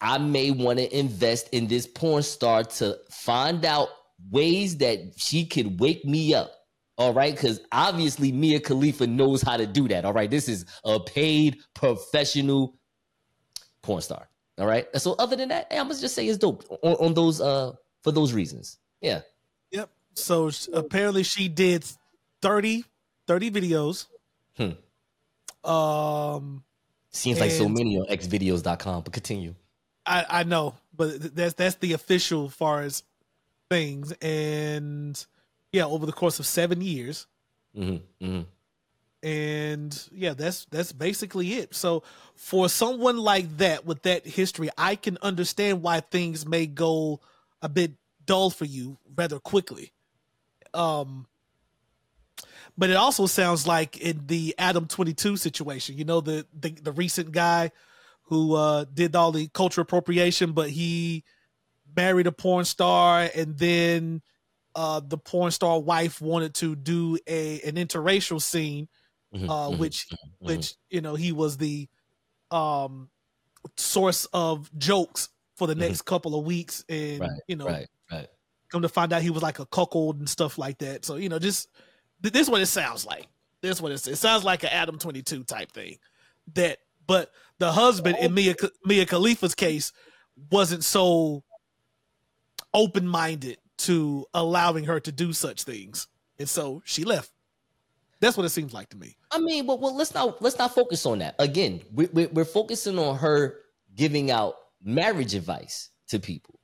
I may want to invest in this porn star to find out ways that she could wake me up. All right, because obviously Mia Khalifa knows how to do that. All right, this is a paid professional porn star. All right, so other than that, hey, I'm gonna just say it's dope on, on those uh for those reasons. Yeah, Yep. So apparently she did 30, 30 videos. Hmm. Um, seems like so many on xvideos.com. But continue. I I know, but that's that's the official far as things, and yeah, over the course of seven years, hmm hmm and yeah, that's that's basically it. So for someone like that with that history, I can understand why things may go a bit dull for you rather quickly. Um but it also sounds like in the Adam 22 situation, you know the the, the recent guy who uh did all the cultural appropriation but he married a porn star and then uh the porn star wife wanted to do a an interracial scene Mhm, uh, mhm, which mhm. which you know he was the um source of jokes for the next couple of weeks and Right, you know right, right. come to find out he was like a cuckold and stuff like that so you know just this is what it sounds like. This is what it, it sounds like an adam 22 type thing. That but the husband in mia mia khalifa's case wasn't so open-minded to allowing her to do such things. And so she left. That's what it seems like to me. I mean, but well, let's not let's not focus on that. Again, we, we, we're focusing on her giving out marriage advice to people.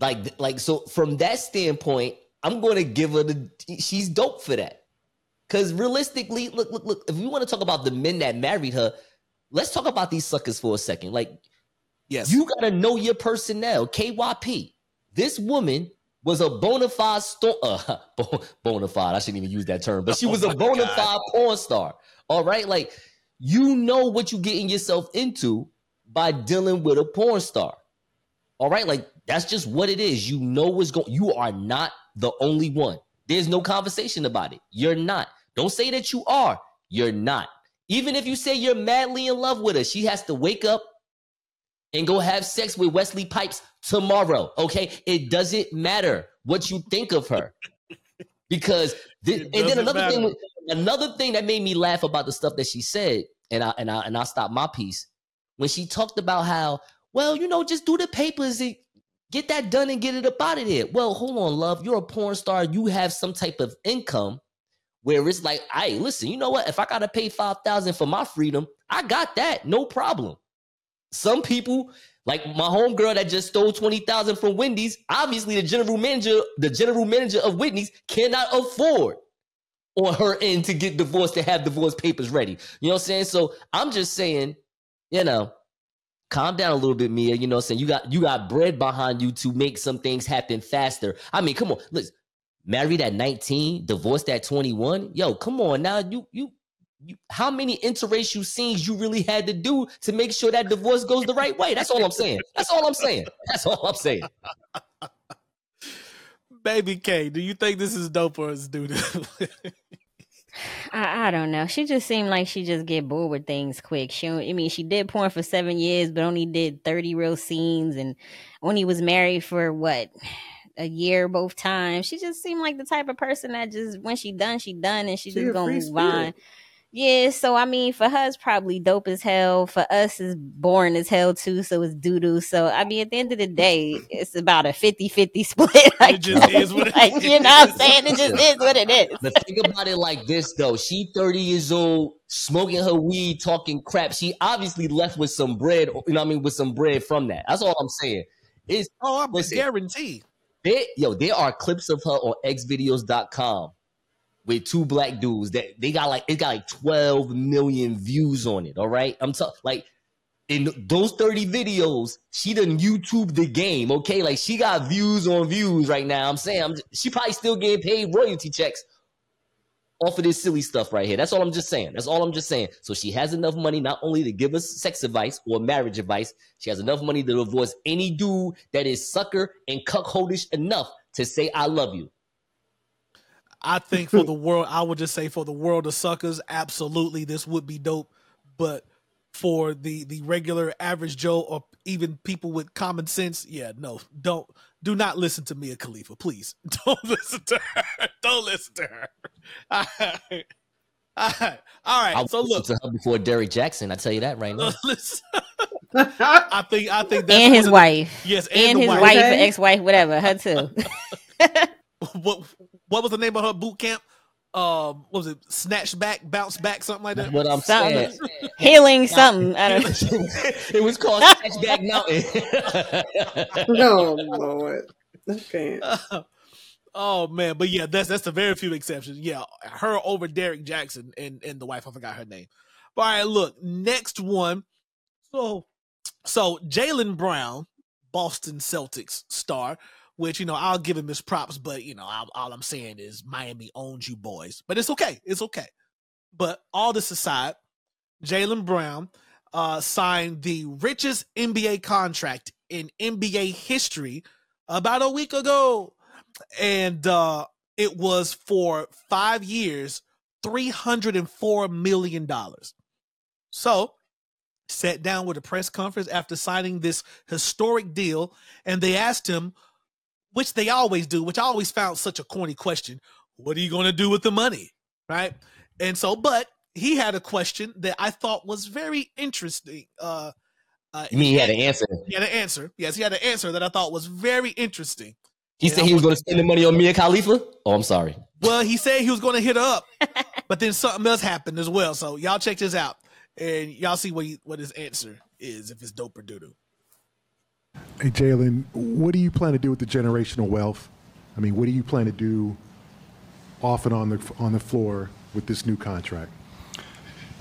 Like like so from that standpoint, I'm going to give her the she's dope for that. Cuz realistically, look look look, if we want to talk about the men that married her, let's talk about these suckers for a second. Like yes you got to know your personnel. KYP. This woman was a bona fide sto- uh, bo- bona fide. I shouldn't even use that term, but she was a bona fide porn star. All right, like you know what you're getting yourself into by dealing with a porn star. All right, like that's just what it is. You know what's going. You are not the only one. There's no conversation about it. You're not. Don't say that you are. You're not. Even if you say you're madly in love with her, she has to wake up and go have sex with Wesley Pipes tomorrow. Okay, it doesn't matter what you think of her because and then another thing, matter. another thing that made me laugh about the stuff that she said, and I and I and I stopped my piece when she talked about how well you know just do the papers get that done and get it up out of there. Well, hold on, love, you're a porn star, you have some type of income where it's like, hey, listen, you know what? If I gotta pay five thousand for my freedom, I got that, no problem. Some people, like my homegirl that just stole twenty thousand from Wendy's, obviously the general manager, the general manager of Wendy's, cannot afford on her end to get divorced to have divorce papers ready. You know what I'm saying? So I'm just saying, you know, calm down a little bit, Mia. You know what I'm saying? You got you got bread behind you to make some things happen faster. I mean, come on, listen. Married at 19, divorced at 21. Yo, come on now. You you you how many interracial scenes you really had to do to make sure that divorce goes the right way? That's all I'm saying. That's all I'm saying. That's all I'm saying. Baby K, do you think this is dope or is dude? I, I don't know. She just seemed like she just get bored with things quick. She, I mean, she did porn for seven years, but only did thirty real scenes, and only was married for what a year both times. She just seemed like the type of person that just when she done, she done, and she, She just gonna move on. Spirit. Yeah, so I mean, for her, it's probably dope as hell. For us, it's boring as hell too. So it's doo doo. So I mean, at the end of the day, it's about a 50 50 split. like, It just is what it like, is. You know what I'm saying? It just is what it is. But think about it like this though. She 30 years old, smoking her weed, talking crap. She obviously left with some bread, you know what I mean, with some bread from that. That's all I'm saying. It's Oh, I'm Listen. guaranteed. there, yo, there are clips of her on xvideos.com with two black dudes that they got like it got like 12 million views on it. All right. I'm talking like in those 30 videos, she done YouTube the game. Okay. Like she got views on views right now. I'm saying I'm she probably still getting paid royalty checks off of this silly stuff right here. That's all I'm just saying. That's all I'm just saying. So she has enough money not only to give us sex advice or marriage advice, she has enough money to divorce any dude that is sucker and cuckoldish enough to say I love you. I think for the world, I would just say for the world of suckers, absolutely, this would be dope. But for the the regular average Joe or even people with common sense, yeah, no, don't do not listen to Mia Khalifa, please. Don't listen to her. Don't listen to her. All right, all right. All I right. So listen look, to her before Derek Jackson. I tell you that right now. I think I think that's And his of the- wife. Yes, and, And his wife. wife, Okay. ex wife, whatever. Her too. What what was the name of her boot camp? Um, what was it? Snatch back, bounce back, something like That's that. what I'm Something. saying. Healing something. I don't know. it was called Snatchback Mountain. no, Lord. Okay. oh man, but yeah, that's that's the very few exceptions. Yeah, her over Derek Jackson and and the wife. I forgot her name. But all right, look, next one. So so Jaylen Brown, Boston Celtics star. Which you know I'll give him his props, but you know all, all I'm saying is Miami owns you boys, but it's okay, it's okay. But all this aside, Jaylen Brown uh, signed the richest NBA contract in NBA history about a week ago. And uh, it was for five years, $304 million. So, sat down with a press conference after signing this historic deal, and they asked him, which they always do, which I always found such a corny question what are you going to do with the money? Right. And so, but he had a question that I thought was very interesting. Uh, uh, you mean he had an answer? he had an answer. Yes, he had an answer that I thought was very interesting. He Yeah, said he was going to spend the money on Mia Khalifa? Oh, I'm sorry. Well, he said he was going to hit her up, but then something else happened as well. So y'all check this out, and y'all see what he, what his answer is if it's dope or doo doo. Hey, Jaylen, what do you plan to do with the generational wealth? I mean, what do you plan to do off and on the on the floor with this new contract?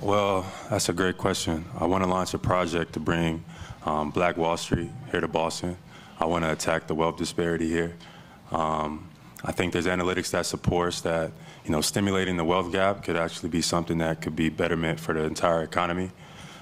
Well, that's a great question. I want to launch a project to bring um, Black Wall Street here to Boston. I want to attack the wealth disparity here. Um, I think there's analytics that supports that, you know, stimulating the wealth gap could actually be something that could be betterment for the entire economy.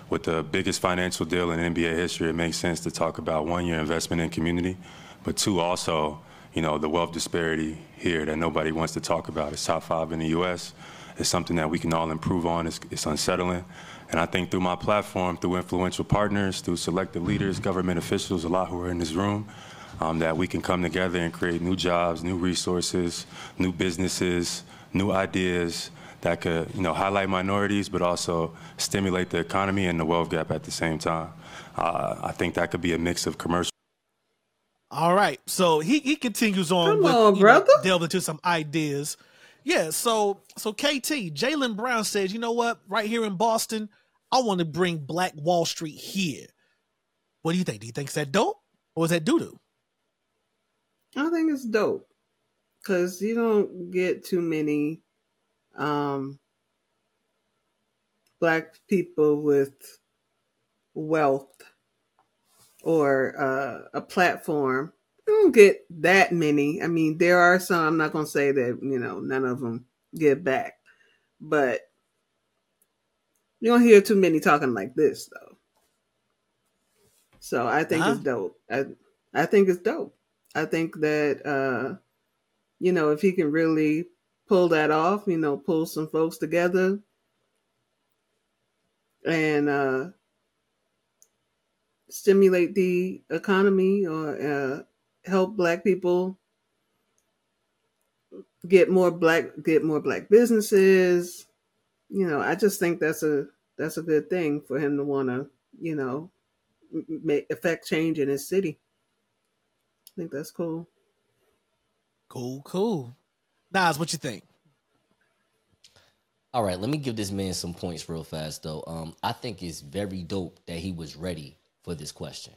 With the biggest financial deal in NBA history, it makes sense to talk about one, your investment in community, but two, also, you know, the wealth disparity here that nobody wants to talk about. It's top five in the U.S. It's something that we can all improve on. It's, it's unsettling. And I think through my platform, through influential partners, through selected leaders, government officials, a lot who are in this room, um, that we can come together and create new jobs, new resources, new businesses, new ideas that could, you know, highlight minorities, but also stimulate the economy and the wealth gap at the same time. Uh, I think that could be a mix of commercial. All right, so he he continues on. Come with, on, you know, brother. delve into some ideas. Yeah, so so KT Jaylen Brown says, you know what? Right here in Boston, I want to bring Black Wall Street here. What do you think? Do you think is that dope or is that doo doo? I think it's dope because you don't get too many um, black people with wealth or uh, a platform. Don't get that many. I mean, there are some. I'm not going to say that you know none of them get back, but you don't hear too many talking like this though. So I think Uh-huh. it's dope. I I think it's dope. I think that uh, you know if he can really pull that off, you know, pull some folks together. And uh, stimulate the economy or uh, help black people get more black get more black businesses. You know i just think that's a that's a good thing for him to want to you know make affect change in his city. I think that's cool. Cool cool nas what you think all right let me give this man some points real fast though um i think it's very dope that he was ready for this question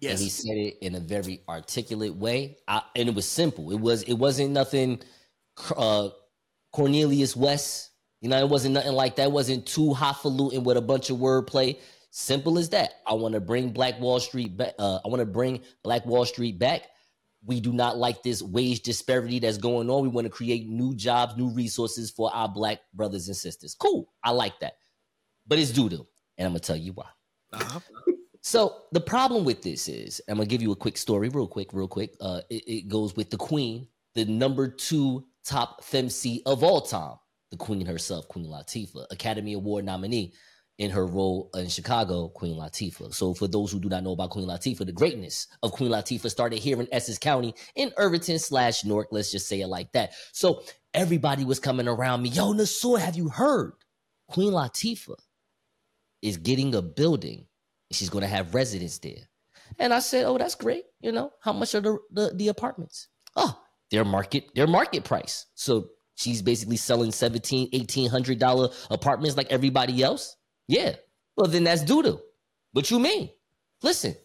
Yes. And he said it in a very articulate way. I, and it was simple. It was it wasn't nothing uh Cornelius West. You know, it wasn't nothing like that. It wasn't too highfalutin with a bunch of wordplay. Simple as that. I want to bring Black Wall Street back. Uh, I want to bring Black Wall Street back. We do not like this wage disparity that's going on. We want to create new jobs, new resources for our black brothers and sisters. Cool. I like that. But it's doo doo. And I'm going to tell you why. Uh-huh. So the problem with this is, I'm gonna give you a quick story, real quick, real quick. Uh, it, it goes with the Queen, the number two top femc of all time, the Queen herself, Queen Latifah, Academy Award nominee in her role in Chicago, Queen Latifah. So for those who do not know about Queen Latifah, the greatness of Queen Latifah started here in Essex County in Irvington slash Newark. Let's just say it like that. So everybody was coming around me. Yo, Nasur, have you heard? Queen Latifah is getting a building She's going to have residents there. And I said, "Oh, that's great. You know, how much are the, the, the apartments? Oh, their market their market price. So she's basically selling 17 1800 dollar apartments like everybody else. Yeah. Well, then that's doodle. What you mean? Listen,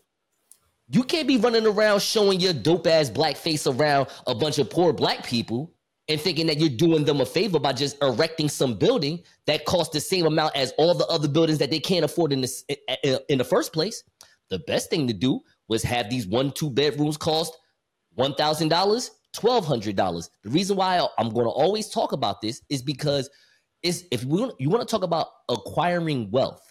you can't be running around showing your dope ass black face around a bunch of poor black people and thinking that you're doing them a favor by just erecting some building that costs the same amount as all the other buildings that they can't afford in the eh, eh, eh, in the first place. The best thing to do was have these one two bedrooms cost one thousand dollars, twelve hundred dollars. The reason why I'm going to always talk about this is because is if we want, you want to talk about acquiring wealth.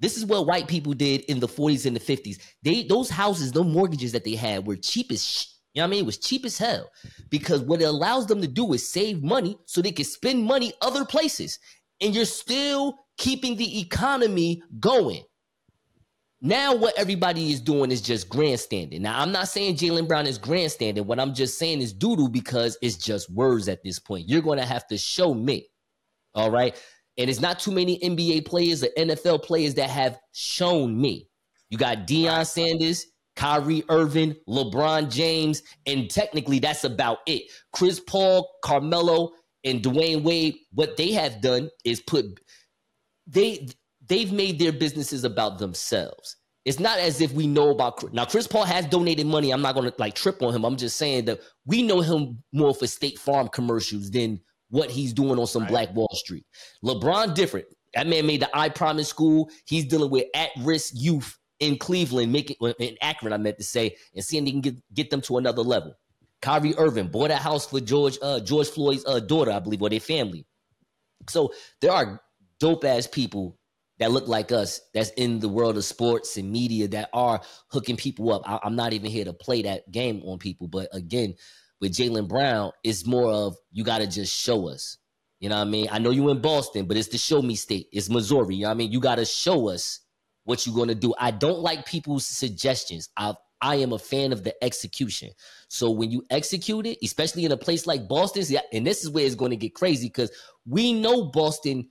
This is what white people did in the 40s and the 50s. They those houses, the mortgages that they had were cheap as sh- you know what I mean? It was cheap as hell because what it allows them to do is save money so they can spend money other places. And you're still keeping the economy going. Now, what everybody is doing is just grandstanding. Now, I'm not saying Jaylen Brown is grandstanding. What I'm just saying is doodle because it's just words at this point. You're going to have to show me. All right. And it's not too many NBA players or NFL players that have shown me. You got Deion Sanders, Kyrie Irving, LeBron James, and technically that's about it. Chris Paul, Carmelo, and Dwyane Wade, what they have done is put they they've made their businesses about themselves. It's not as if we know about now. Chris Paul has donated money. I'm not to like trip on him. I'm just saying that we know him more for State Farm commercials than what he's doing on some right. Black Wall Street. LeBron different. That man made the I Promise School. He's dealing with at risk youth in Cleveland, making in Akron, I meant to say, and seeing they can get, get them to another level. Kyrie Irving bought a house for George uh, George Floyd's uh, daughter, I believe, or their family. So there are dope ass people that look like us that's in the world of sports and media that are hooking people up. I, am not even here to play that game on people, but again, with Jaylen Brown, it's more of you got to just show us. You know what I mean? I know you in Boston, but it's the show me state. It's Missouri. You know what I mean? You got to show us what you're going to do. I don't like people's suggestions. I I am a fan of the execution. So when you execute it, especially in a place like Boston, and this is where it's going to get crazy because we know Boston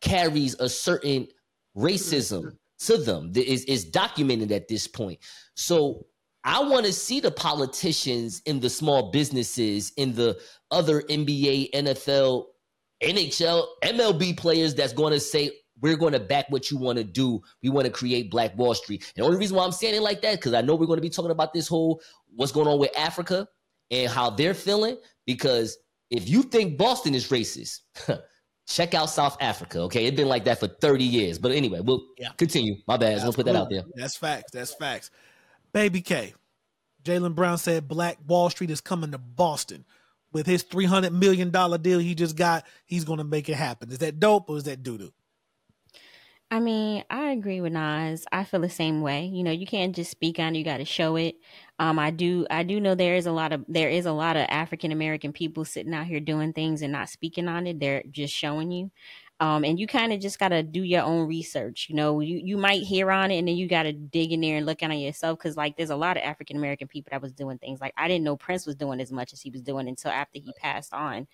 carries a certain racism mm-hmm. to them. Is is documented at this point. So I want to see the politicians in the small businesses, in the other NBA, NFL, NHL, MLB players that's going to say, we're going to back what you want to do. We want to create Black Wall Street. And the only reason why I'm saying it like that, because I know we're going to be talking about this whole what's going on with Africa and how they're feeling. Because if you think Boston is racist, check out South Africa. Okay, it's been like that for 30 years. But anyway, we'll yeah. continue. My bad. Let's put that out there. That's facts. That's facts. Baby K, Jaylen Brown said Black Wall Street is coming to Boston. With his $300 million deal he just got, he's going to make it happen. Is that dope or is that doo doo? I mean, I agree with Nas. I feel the same way. You know, you can't just speak on it, you got to show it. Um, I do, I do know there is a lot of there is a lot of African American people sitting out here doing things and not speaking on it. They're just showing you. Um, and you kind of just got to do your own research. You know, you, you might hear on it and then you got to dig in there and look at it yourself. Cause like there's a lot of African American people that was doing things like I didn't know Prince was doing as much as he was doing until after he passed on.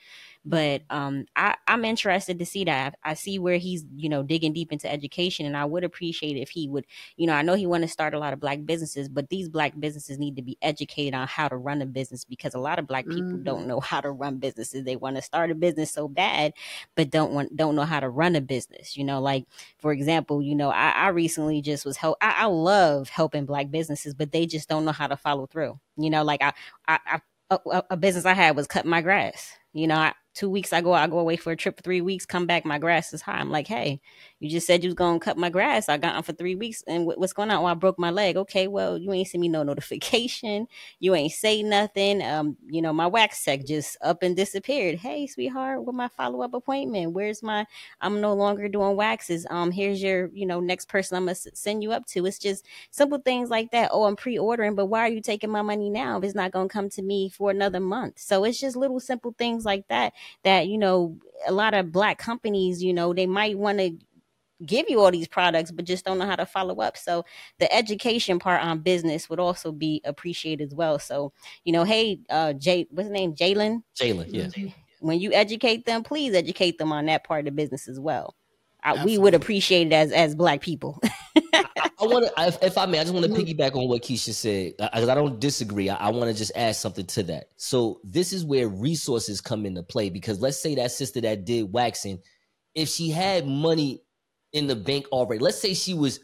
But um, I, I'm interested to see that. I see where he's, you know, digging deep into education. And I would appreciate if he would, you know, I know he want to start a lot of black businesses, but these black businesses need to be educated on how to run a business because a lot of black people mm-hmm. don't know how to run businesses. They want to start a business so bad, but don't want don't know how to run a business. You know, like for example, you know, I, I recently just was help. I, I love helping black businesses, but they just don't know how to follow through. You know, like I, I, I a, a, business I had was cutting my grass. You know, I, two weeks I go, I go away for a trip for three weeks, come back, my grass is high. I'm like, hey, you just said you was gonna cut my grass. I got on for three weeks, and what's going on? Well, I broke my leg. Okay, well, you ain't send me no notification. You ain't say nothing. Um, you know, my wax tech just up and disappeared. Hey, sweetheart, with my follow up appointment? Where's my? I'm no longer doing waxes. Um, here's your, you know, next person I'm gonna send you up to. It's just simple things like that. Oh, I'm pre ordering, but why are you taking my money now if it's not gonna come to me for another month? So it's just little simple things like that that you know a lot of black companies, you know, they might want to give you all these products, but just don't know how to follow up. So the education part on business would also be appreciated as well. So, you know, hey, uh Jay, what's his name? Jaylen? Jaylen, yeah. When you educate them, please educate them on that part of the business as well. I, we would appreciate it as as black people. I, want to, if, if, I may, I just want to mm-hmm. piggyback on what Keisha said uh, because I, I, don't disagree. I, I want to just add something to that. So this is where resources come into play because let's say that sister that did waxing, if she had money in the bank already. Let's say she was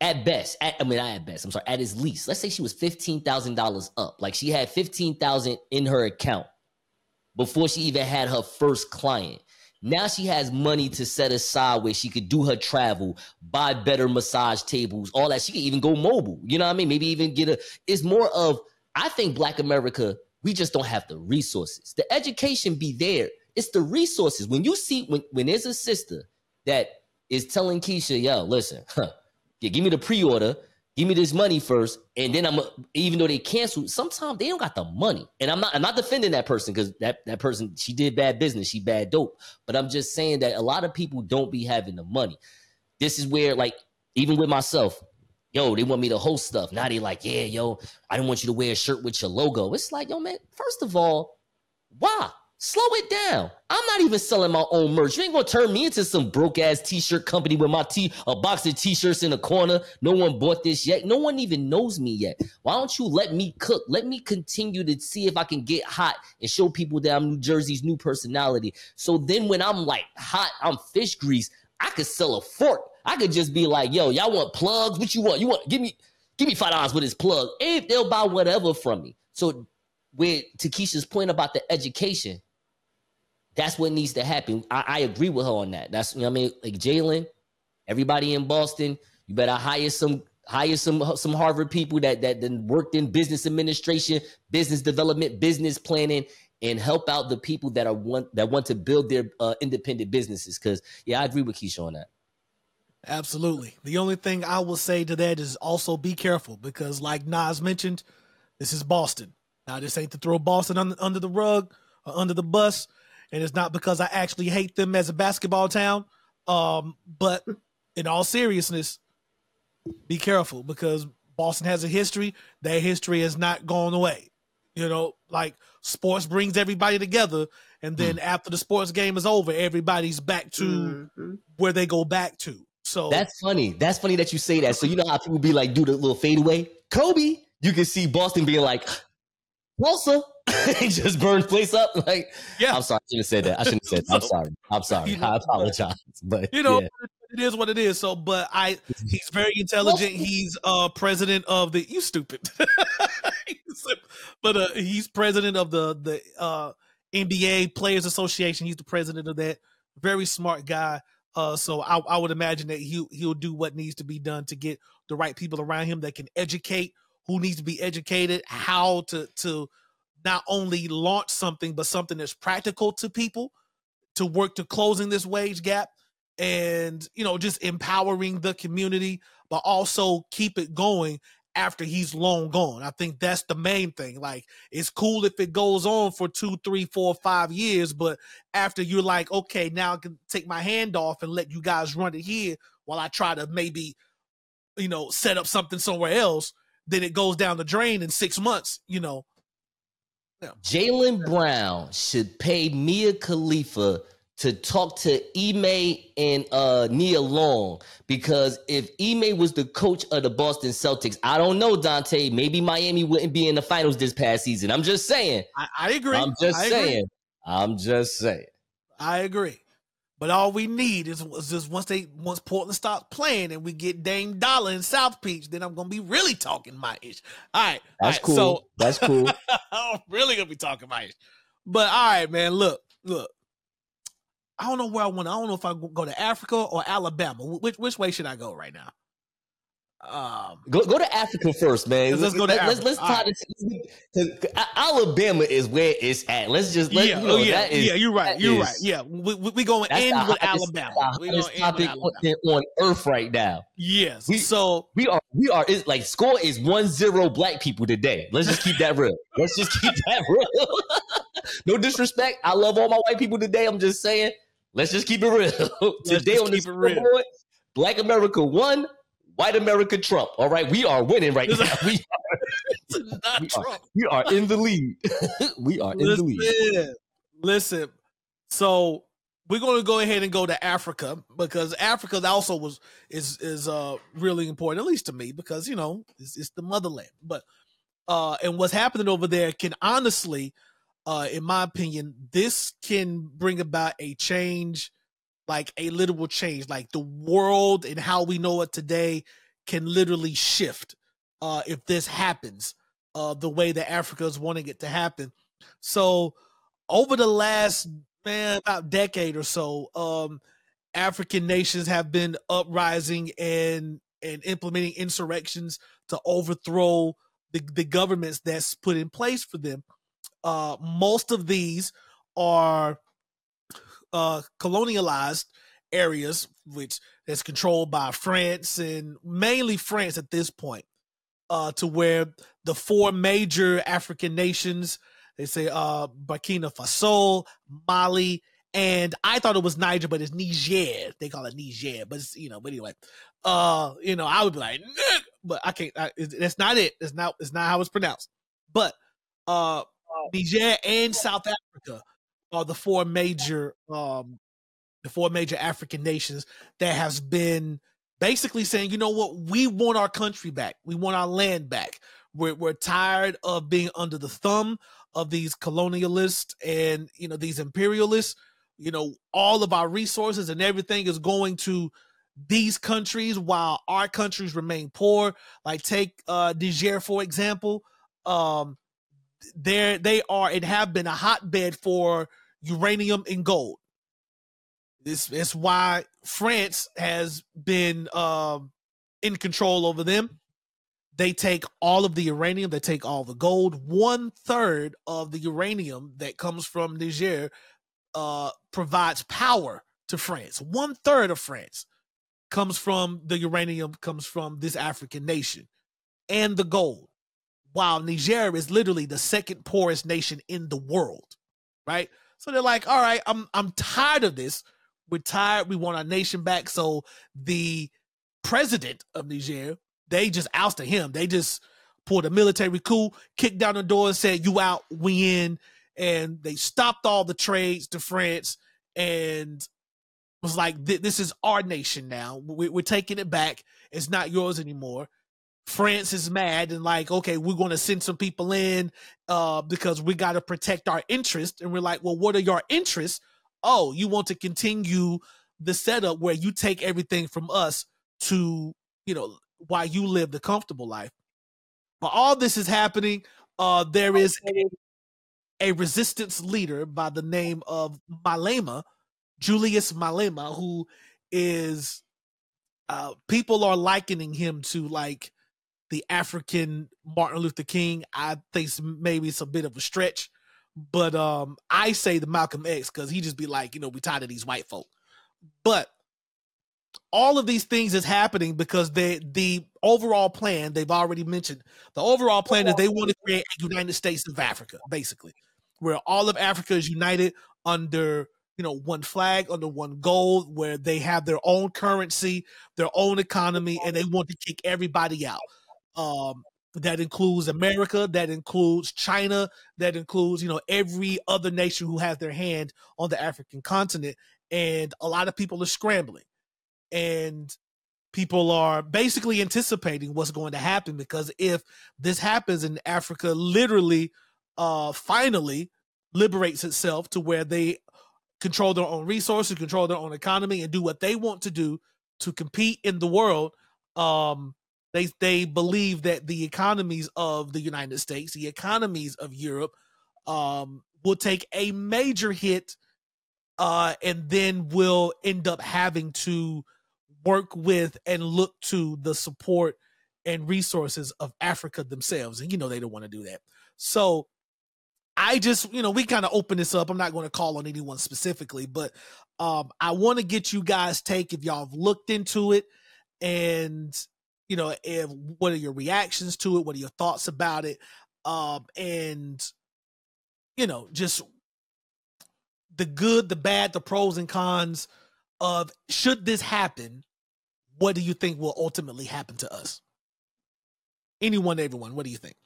at best, at, I mean, I at best, I'm sorry, at his least. Let's say she was $15,000 up. Like she had 15,000 in her account before she even had her first client. Now she has money to set aside where she could do her travel, buy better massage tables, all that. She could even go mobile. You know what I mean? Maybe even get a. It's more of I think Black America, we just don't have the resources. The education be there. It's the resources. When you see when when there's a sister that is telling Keisha, yo, listen, huh, yeah, give me the pre-order, give me this money first, and then I'm even though they canceled, sometimes they don't got the money. And I'm not I'm not defending that person because that that person she did bad business, she bad dope. But I'm just saying that a lot of people don't be having the money. This is where like even with myself, yo, they want me to host stuff. Now they like, yeah, yo, I don't want you to wear a shirt with your logo. It's like, yo, man, first of all, why? Slow it down. I'm not even selling my own merch. You ain't gonna turn me into some broke ass t-shirt company with my t a box of t-shirts in the corner. No one bought this yet. No one even knows me yet. Why don't you let me cook? Let me continue to see if I can get hot and show people that I'm New Jersey's new personality. So then when I'm like hot, I'm fish grease. I could sell a fork. I could just be like, yo, y'all want plugs? What you want? You want give me give me five dollars with this plug. If they'll buy whatever from me. So with Takesha's point about the education, that's what needs to happen. I, I agree with her on that. That's you know I mean. Like Jaylen, everybody in Boston, you better hire some hire some some Harvard people that that then worked in business administration, business development, business planning, and help out the people that are want that want to build their uh, independent businesses. Because yeah, I agree with Keisha on that. Absolutely. The only thing I will say to that is also be careful because, like Nas mentioned, this is Boston. Now, this ain't to throw Boston under, under the rug or under the bus and it's not because I actually hate them as a basketball town. Um, but in all seriousness, be careful because Boston has a history. That history has not gone away. You know, like sports brings everybody together, and then mm. after the sports game is over, everybody's back to mm-hmm. where they go back to. So that's funny. That's funny that you say that. So you know how people be like, do the little fadeaway, Kobe. You can see Boston being like, Tulsa. he just burned place up. Like, yeah, I'm sorry, I shouldn't have said that. I shouldn't have said that. I'm sorry. I'm sorry. I apologize. But you know, yeah. it is what it is. So, but I, he's very intelligent. He's uh president of the. You stupid. but uh, he's president of the the uh NBA Players Association. He's the president of that. Very smart guy. Uh, so I, I would imagine that he he'll do what needs to be done to get the right people around him that can educate who needs to be educated, how to to not only launch something, but something that's practical to people to work to closing this wage gap. and you know just empowering the community, but also keep it going after he's long gone. I think that's the main thing. Like it's cool if it goes on for two, three, four, five years, but after you're like, okay, now I can take my hand off and let you guys run it here while I try to maybe, you know, set up something somewhere else, then it goes down the drain in six months, you know. Yeah. Jaylen Brown should pay Mia Khalifa to talk to Ime and uh, Nia Long because if Ime was the coach of the Boston Celtics, I don't know, Dante. Maybe Miami wouldn't be in the finals this past season. I'm just saying. I, I agree. I'm just I saying. Agree. I'm just saying. I agree. But all we need is, is just once they once Portland stops playing and we get Dame Dollar in South Beach, then I'm gonna be really talking my ish. All right, that's all right, cool. So that's cool. I'm really gonna be talking my ish. But all right, man. Look, look. I don't know where I want. I don't know if I go to Africa or Alabama. Which which way should I go right now? Um, go go to Africa first, man. Let's, go to let's, let's, let's tie right. this. Alabama is where it's at. Let's just let yeah, you know, oh, yeah, is, yeah. You're right. You're is, right. Yeah, we we, we going end with Alabama. We going topic Alabama. on earth right now. Yes. We, so we are we are is like score is one zero black people today. Let's just keep that real. let's just keep that real. no disrespect. I love all my white people today. I'm just saying. Let's just keep it real. today on this real. Board, Black America won, white America Trump. All right, we are winning right now. We are, we are, we are in the lead. we are listen, in the lead. Listen, so we're going to go ahead and go to Africa because Africa also was is is uh really important, at least to me, because you know it's, it's the motherland. But uh, and what's happening over there can honestly, uh, in my opinion, this can bring about a change like a literal change. Like the world and how we know it today can literally shift uh, if this happens uh, the way that Africa is wanting it to happen. So over the last man about decade or so, um, African nations have been uprising and and implementing insurrections to overthrow the, the governments that's put in place for them. Uh, most of these are uh, colonialized areas, which is controlled by France and mainly France at this point, uh, to where the four major African nations, they say uh, Burkina Faso, Mali, and I thought it was Niger, but it's Niger. They call it Niger, but it's, you know, but anyway, uh, you know, I would be like, but I can't. I, that's not it. That's not. It's not how it's pronounced. But uh, Niger and South Africa are the four major um the four major African nations that has been basically saying, you know what, we want our country back. We want our land back. We're we're tired of being under the thumb of these colonialists and you know these imperialists. You know, all of our resources and everything is going to these countries while our countries remain poor. Like take uh Niger for example. Um there they are and have been a hotbed for uranium and gold. This is why France has been um, in control over them. They take all of the uranium, they take all the gold. One third of the uranium that comes from Niger uh, provides power to France. One third of France comes from the uranium, comes from this African nation and the gold while Niger is literally the second poorest nation in the world, right? So they're like, all right, I'm I'm tired of this. We're tired. We want our nation back. So the president of Niger, they just ousted him. They just pulled a military coup, kicked down the door, and said, "You out, we in." And they stopped all the trades to France and was like, "This is our nation now. We're taking it back. It's not yours anymore." France is mad and like, okay, we're going to send some people in uh, because we got to protect our interests. And we're like, well, what are your interests? Oh, you want to continue the setup where you take everything from us to, you know, while you live the comfortable life. But all this is happening. Uh, there is a, a resistance leader by the name of Malema, Julius Malema, who is, uh, people are likening him to like, the African Martin Luther King. I think maybe it's a bit of a stretch, but um, I say the Malcolm X because he just be like, you know, we tired of these white folk. But all of these things is happening because they the overall plan they've already mentioned the overall plan is they want to create a united states of africa basically where all of africa is united under you know one flag under one goal where they have their own currency their own economy and they want to kick everybody out um that includes america that includes china that includes you know every other nation who has their hand on the african continent and a lot of people are scrambling. And people are basically anticipating what's going to happen because if this happens and Africa literally uh finally liberates itself to where they control their own resources, control their own economy and do what they want to do to compete in the world um they they believe that the economies of the United States, the economies of Europe um will take a major hit uh and then will end up having to work with and look to the support and resources of Africa themselves. And you know, they don't want to do that. So I just, you know, we kind of open this up. I'm not going to call on anyone specifically, but um, I want to get you guys' take if y'all have looked into it and, you know, if what are your reactions to it? What are your thoughts about it? Um, and, you know, just the good, the bad, the pros and cons of should this happen what do you think will ultimately happen to us? Anyone, everyone, what do you think?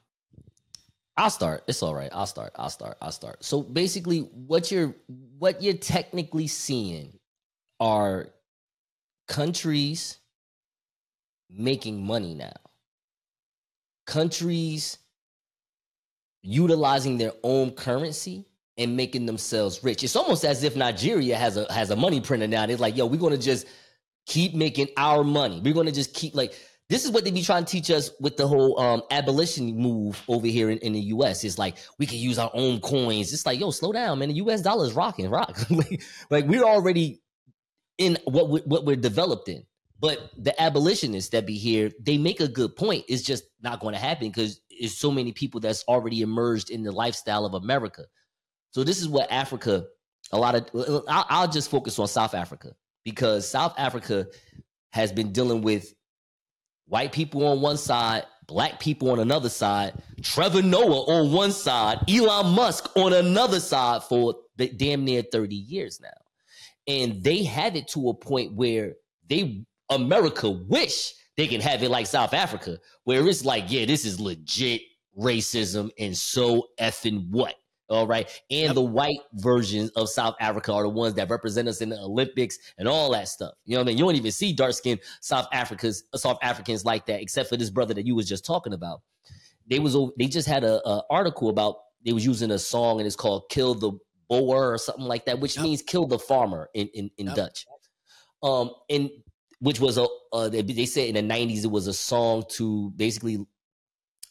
I'll start. It's all right. I'll start. I'll start. I'll start. So basically, what you're what you're technically seeing are countries making money now. Countries utilizing their own currency and making themselves rich. It's almost as if Nigeria has a has a money printer now. It's like, yo, we're gonna just keep making our money. We're to just keep like this is what they be trying to teach us with the whole um, abolition move over here in, in, the US. It's like we can use our own coins. It's like, yo, slow down, man. The US dollar is rocking, rock. like, like, we're already in what we, what we're developed in. But the abolitionists that be here, they make a good point. It's just not going to happen because there's so many people that's already emerged in the lifestyle of America. So this is what Africa, a lot of. I'll, I'll just focus on South Africa because South Africa has been dealing with white people on one side, black people on another side, Trevor Noah on one side, Elon Musk on another side for damn near 30 years now. And they have it to a point where they America wish they can have it like South Africa, where it's like, yeah, this is legit racism and so effing what? All right. And yep. the white versions of South Africa are the ones that represent us in the Olympics and all that stuff. You know what I mean? You don't even see dark skinned South Africans, South Africans like that, except for this brother that you was just talking about. They was they just had a, a article about they was using a song and it's called Kill the Boer or something like that, which yep. means kill the farmer in, in, in yep. Dutch. Um, and which was a uh, they, they said in the 90s it was a song to basically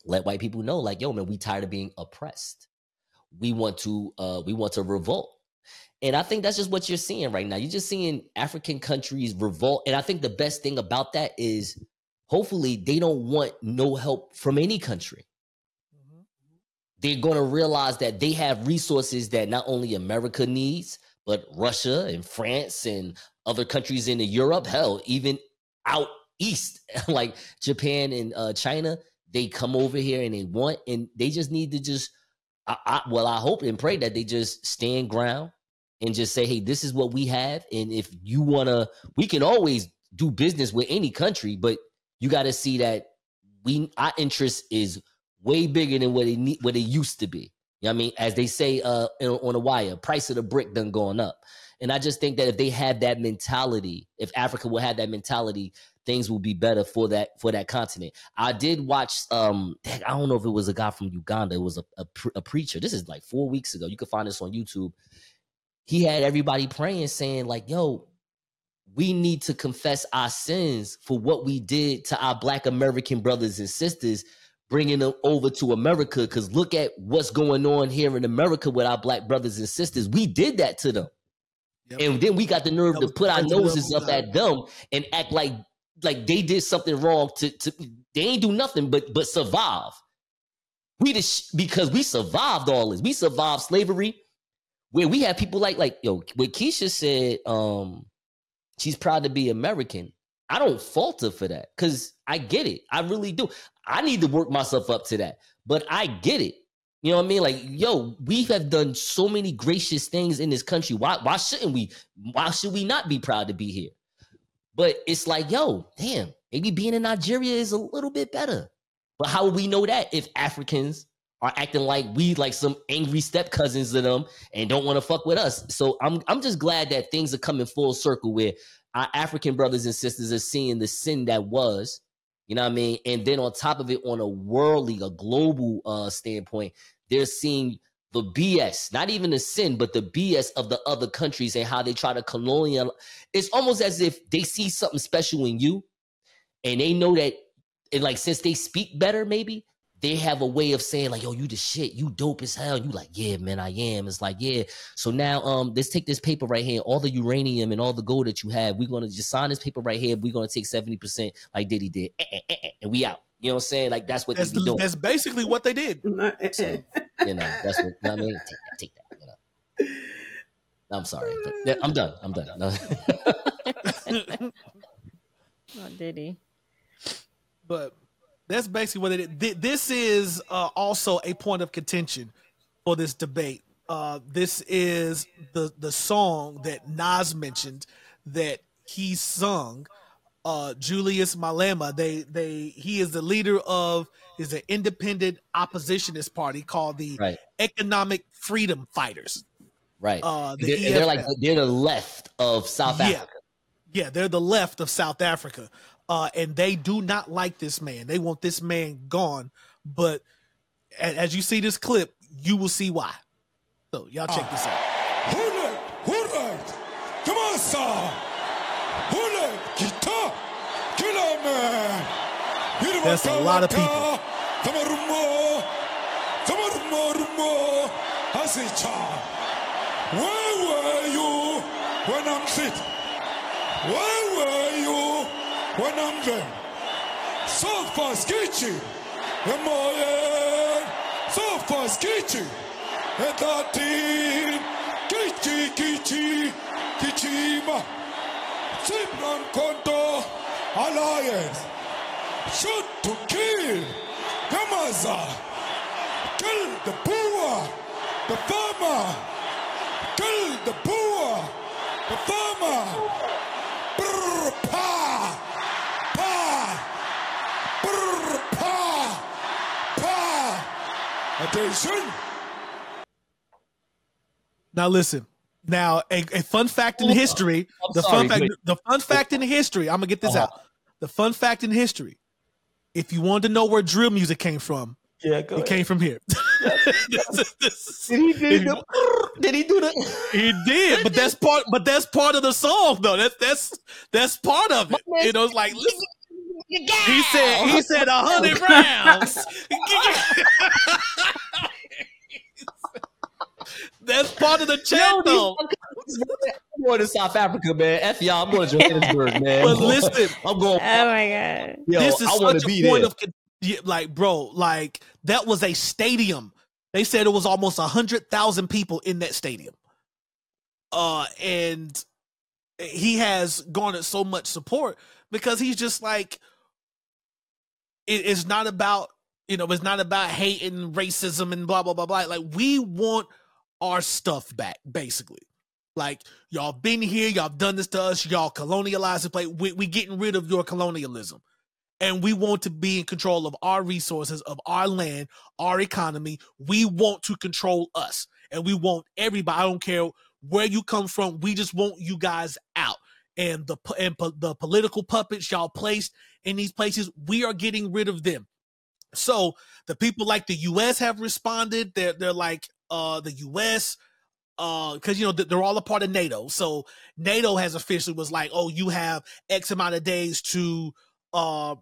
let white people know, like, yo, man, we tired of being oppressed we want to uh, we want to revolt. And I think that's just what you're seeing right now. You're just seeing African countries revolt. And I think the best thing about that is hopefully they don't want no help from any country. Mm-hmm. They're going to realize that they have resources that not only America needs, but Russia and France and other countries in Europe, hell, even out east, like Japan and uh, China, they come over here and they want, and they just need to just I, I, well, I hope and pray that they just stand ground and just say, hey, this is what we have. And if you want to, we can always do business with any country, but you got to see that we our interest is way bigger than what it need, what it used to be. You know what I mean? As they say uh, on a wire, price of the brick done going up. And I just think that if they had that mentality, if Africa will have that mentality, things will be better for that for that continent. I did watch um I don't know if it was a guy from Uganda, it was a, a, a preacher. This is like 4 weeks ago. You can find this on YouTube. He had everybody praying saying like, "Yo, we need to confess our sins for what we did to our black American brothers and sisters." bringing them over to America because look at what's going on here in America with our black brothers and sisters. We did that to them. Yep. And then we got the nerve to put our noses up at them and act like like they did something wrong to, to they ain't do nothing but but survive. We just because we survived all this. We survived slavery where we have people like like yo, what Keisha said, um, she's proud to be American. I don't falter for that because I get it. I really do. I need to work myself up to that, but I get it. You know what I mean? Like, yo, we have done so many gracious things in this country. Why, why shouldn't we? Why should we not be proud to be here? But it's like, yo, damn, maybe being in Nigeria is a little bit better. But how would we know that if Africans are acting like we like some angry step cousins to them and don't want to fuck with us? So I'm I'm just glad that things are coming full circle where our African brothers and sisters are seeing the sin that was you know what I mean? And then on top of it, on a worldly, a global uh standpoint, they're seeing the BS, not even the sin, but the BS of the other countries and how they try to colonial. It's almost as if they see something special in you, and they know that, and like since they speak better, maybe they have a way of saying like, "Yo, you the shit, you dope as hell." You like, "Yeah, man, I am." It's like, "Yeah." So now, um, let's take this paper right here, all the uranium and all the gold that you have. We're gonna just sign this paper right here. We're gonna take seventy percent, like Diddy did, eh, eh, eh, and we out. You know what I'm saying? Like that's what that's, they be doing. That's basically what they did. So, you know, that's what you know I mean. Take that, take that. You know. I'm sorry, but I'm done. I'm done. No. oh, Diddy. But that's basically what it is. This is uh, also a point of contention for this debate. Uh, this is the the song that Nas mentioned that he sung. Uh, Julius Malema. They they he is the leader of is an independent oppositionist party called the Right. Economic Freedom Fighters. Right. Uh, the they're, they're like they're the left of South Yeah. Africa. Yeah, they're the left of South Africa. Uh, and they do not like this man. They want this man gone. But as you see this clip, you will see why. So y'all check this out. Hule, hule, Kamasa, hule, kita, kilame. That's a lot of people. Tamarumo, tamarumo, rumo, asicha. Where were you when I'm sick? Where were you when I'm there? So far, sketchy. Emoye, so far, sketchy. Etatin, kichi, kichi, kichima. Simran Konto Alliance. Shoot to kill. Gamaza. Kill the Boer, the farmer. Kill the Boer, the farmer. Attention. Now listen. Now a, a fun fact in I'm history. The sorry, fun fact. wait. The fun fact in history. I'm gonna get this Uh-huh. out. The fun fact in history. If you wanted to know where drill music came from, Yeah, go it came from here. This- this- Did he do the? Did he do the? He did, but that's part. But that's part of the song, though. That's that's that's part of it. You know, it's like listen, he said he said a hundred rounds. that's part of the chant, though. I'm going to South Africa, man. F y'all. I'm going to Johannesburg, man. But listen, I'm going. Oh my god. Yo, this is I such to a be point there. of like, bro, like that was a stadium. They said it was almost a hundred thousand people in that stadium. Uh, and he has garnered so much support because he's just like, it- it's not about you know, it's not about hate and racism and blah blah blah blah. Like we want our stuff back, basically. Like y'all been here, y'all done this to us, y'all colonialized the place. We we getting rid of your colonialism and we want to be in control of our resources, of our land, our economy. We want to control us, and we want everybody. I don't care where you come from. We just want you guys out. And the and po- the political puppets y'all placed in these places, we are getting rid of them. So the people like the U.S. have responded. They're they're like uh the U.S. uh because you know they're all a part of NATO. So NATO has officially was like, oh, you have X amount of days to uh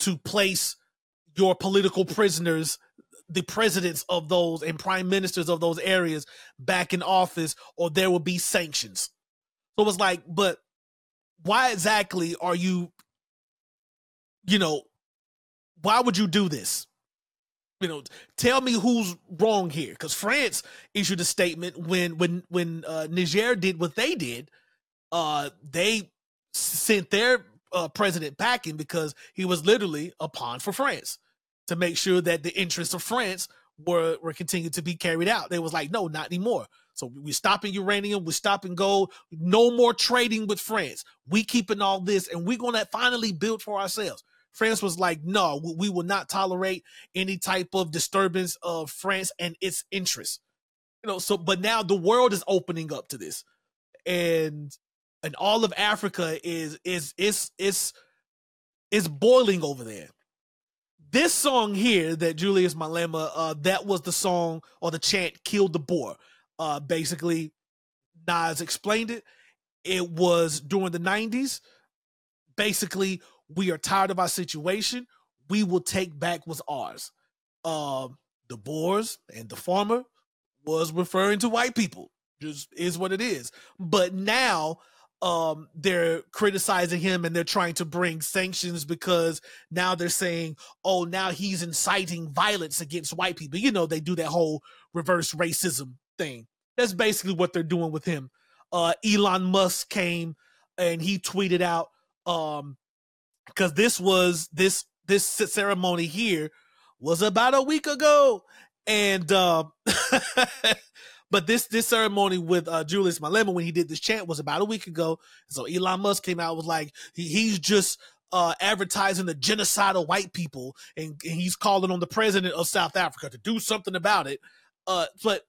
to place your political prisoners, the presidents of those and prime ministers of those areas back in office, or there will be sanctions. So it was like, but why exactly are you, you know, why would you do this? You know, tell me who's wrong here. Because France issued a statement when when when uh, Niger did what they did. Uh, they sent their uh, president packing because he was literally a pawn for France to make sure that the interests of France were were continued to be carried out. They was like, no, not anymore. So we're stopping uranium, we're stopping gold, no more trading with France. We keeping all this, and we're gonna finally build for ourselves. France was like, no, we will not tolerate any type of disturbance of France and its interests. You know, so but now the world is opening up to this. And and all of Africa is is is is is boiling over there this song here that Julius Malema, uh, that was the song or the chant "Killed the Boer." Uh, basically, Nas explained it. It was during the '90s. Basically, we are tired of our situation. We will take back what's ours. Uh, the Boers and the farmer was referring to white people. Just is what it is. But now um they're criticizing him and they're trying to bring sanctions because now they're saying oh now he's inciting violence against white people you know they do that whole reverse racism thing that's basically what they're doing with him uh elon musk came and he tweeted out um because this was this this ceremony here was about a week ago and uh But this this ceremony with uh, Julius Malema when he did this chant was about a week ago. So Elon Musk came out was like he, he's just uh, advertising the genocide of white people, and, and, he's calling on the president of South Africa to do something about it. Uh, but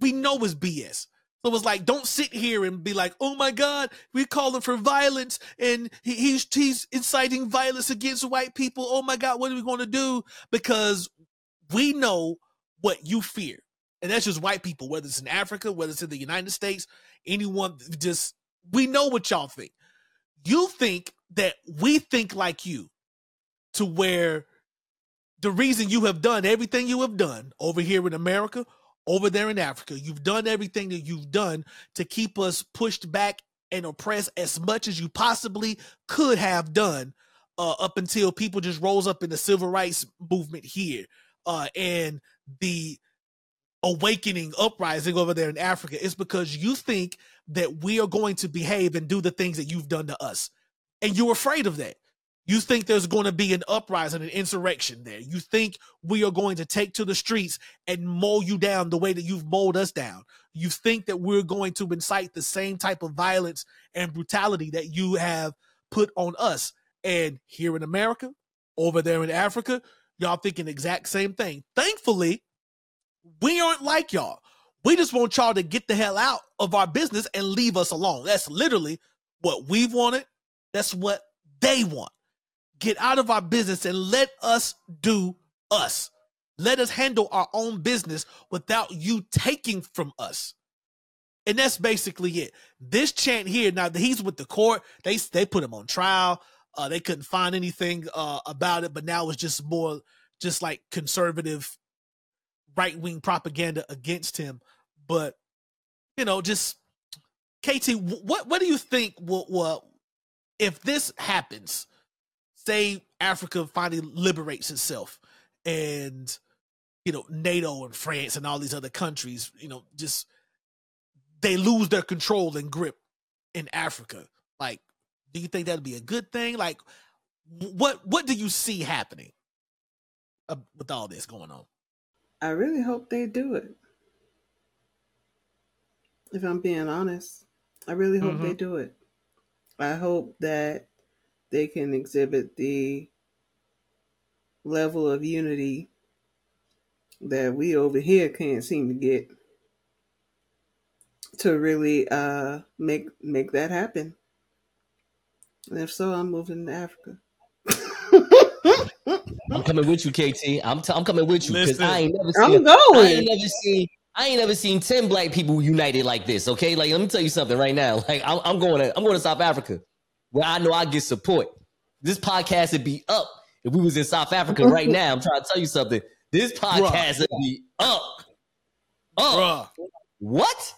we know it's BS. So it was like, don't sit here and be like, "Oh my God, we're calling for violence, and he, he's he's inciting violence against white people." Oh my God, what are we going to do? Because we know what you fear and that's just white people, whether it's in Africa, whether it's in the United States, anyone just we know what y'all think. You think that we think like you to where the reason you have done everything you have done over here in America, over there in Africa, you've done everything that you've done to keep us pushed back and oppressed as much as you possibly could have done uh, up until people just rose up in the civil rights movement here uh, and the awakening uprising over there in Africa is because you think that we are going to behave and do the things that you've done to us. And you're afraid of that. You think there's going to be an uprising, an insurrection there. You think we are going to take to the streets and mow you down the way that you've mowed us down. You think that we're going to incite the same type of violence and brutality that you have put on us. And here in America, over there in Africa, y'all thinking the exact same thing. Thankfully, we aren't like y'all. We just want y'all to get the hell out of our business and leave us alone. That's literally what we've wanted. That's what they want. Get out of our business and let us do us. Let us handle our own business without you taking from us. And that's basically it. This chant here, now that he's with the court, they they put him on trial. Uh, they couldn't find anything uh, about it, but now it's just more just like conservative right wing propaganda against him. But you know, just KT, what what do you think will if this happens? Say Africa finally liberates itself, and you know NATO and France and all these other countries, you know, just they lose their control and grip in Africa. Like, do you think that'd be a good thing? Like, what what do you see happening uh, with all this going on? I really hope they do it. If I'm being honest, I really hope mm-hmm. they do it. I hope that they can exhibit the level of unity that we over here can't seem to get to really uh, make make that happen. And if so, I'm moving to Africa. I'm coming with you, KT. I'm t- I'm coming with you because I ain't never seen. I'm going. I ain't never seen. I ain't never seen ten black people united like this. Okay, like let me tell you something right now. Like I'm, I'm going to I'm going to South Africa, where I know I get support. This podcast would be up if we was in South Africa right now. I'm trying to tell you something. This podcast Bruh. would be up. Up. Bruh. What?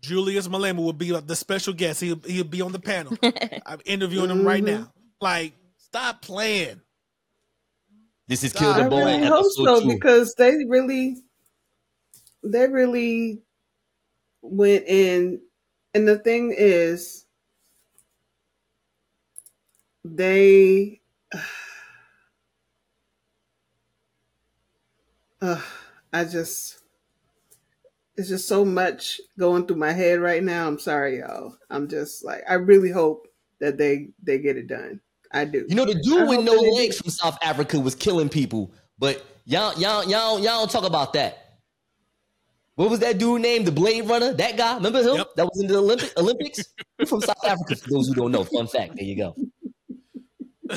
Julius Malema will be the special guest. He'll he'll be on the panel. I'm interviewing him right now. Like, stop playing. This is Kill the Boy. I really hope so two. because they really, they really went in, and the thing is, they uh, I just it's just so much going through my head right now. I'm sorry, y'all. I'm just like I really hope that they they get it done. I do. You know, the I dude with no legs from South Africa was killing people, but y'all, y'all, y'all, y'all don't talk about that. What was that dude named? The Blade Runner? That guy? Remember him? Yep. That was in the Olympic Olympics. From South Africa. For those who don't know, fun fact. There you go.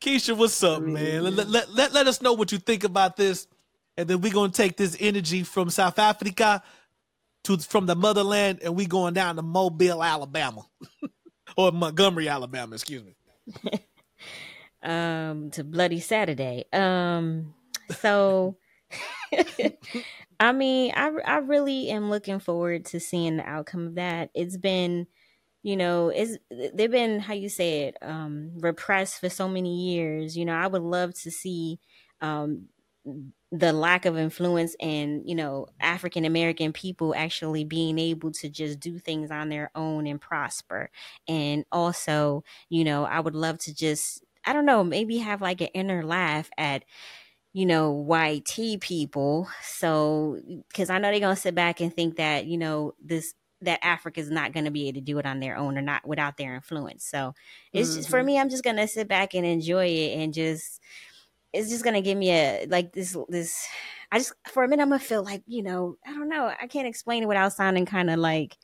Keisha, what's up, man? Let, let, let, let us know what you think about this. And then we're going to take this energy from South Africa to from the motherland and we going down to Mobile, Alabama. or Montgomery, Alabama, excuse me. um to bloody saturday um so i mean i i really am looking forward to seeing the outcome of that it's been you know it's they've been how you say it um repressed for so many years. You know i would love to see um the lack of influence and you know african american people actually being able to just do things on their own and prosper. And also you know i would love to just i don't know maybe have like an inner laugh at you know white people. So because i know they're gonna sit back and think that you know this that africa's not gonna be able to do it on their own or not without their influence so it's just for Mhm. me i'm just gonna sit back and enjoy it and just it's just gonna give me a like this this i just for a minute i'm gonna feel like you know i don't know i can't explain it without sounding kind of like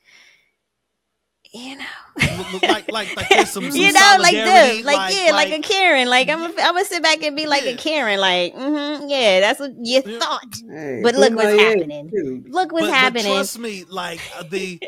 you know like like like there's some, some you know like solidarity, this like, yeah like, a karen like i'm gonna I'm gonna sit back and be like a karen like hmm yeah that's what you Yeah. thought Hey, but look what's happening too. look what's but, happening But trust me, like uh, the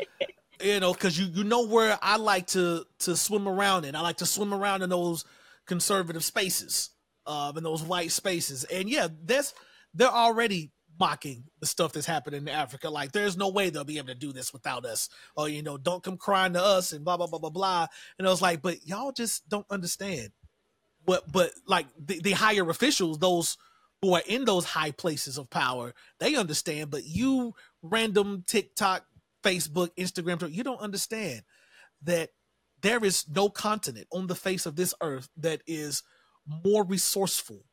you know, because you you know where I like to to swim around in. I like to swim around in those conservative spaces, um, in those white spaces. And yeah, that's they're already mocking the stuff that's happening in Africa. Like, there's no way they'll be able to do this without us. Or you know, don't come crying to us and blah blah blah blah blah. And I was like, but y'all just don't understand. But but like the, the higher officials, those who are in those high places of power, they understand. But you random TikTok, Facebook, Instagram, you don't understand that there is no continent on the face of this earth that is more resourceful,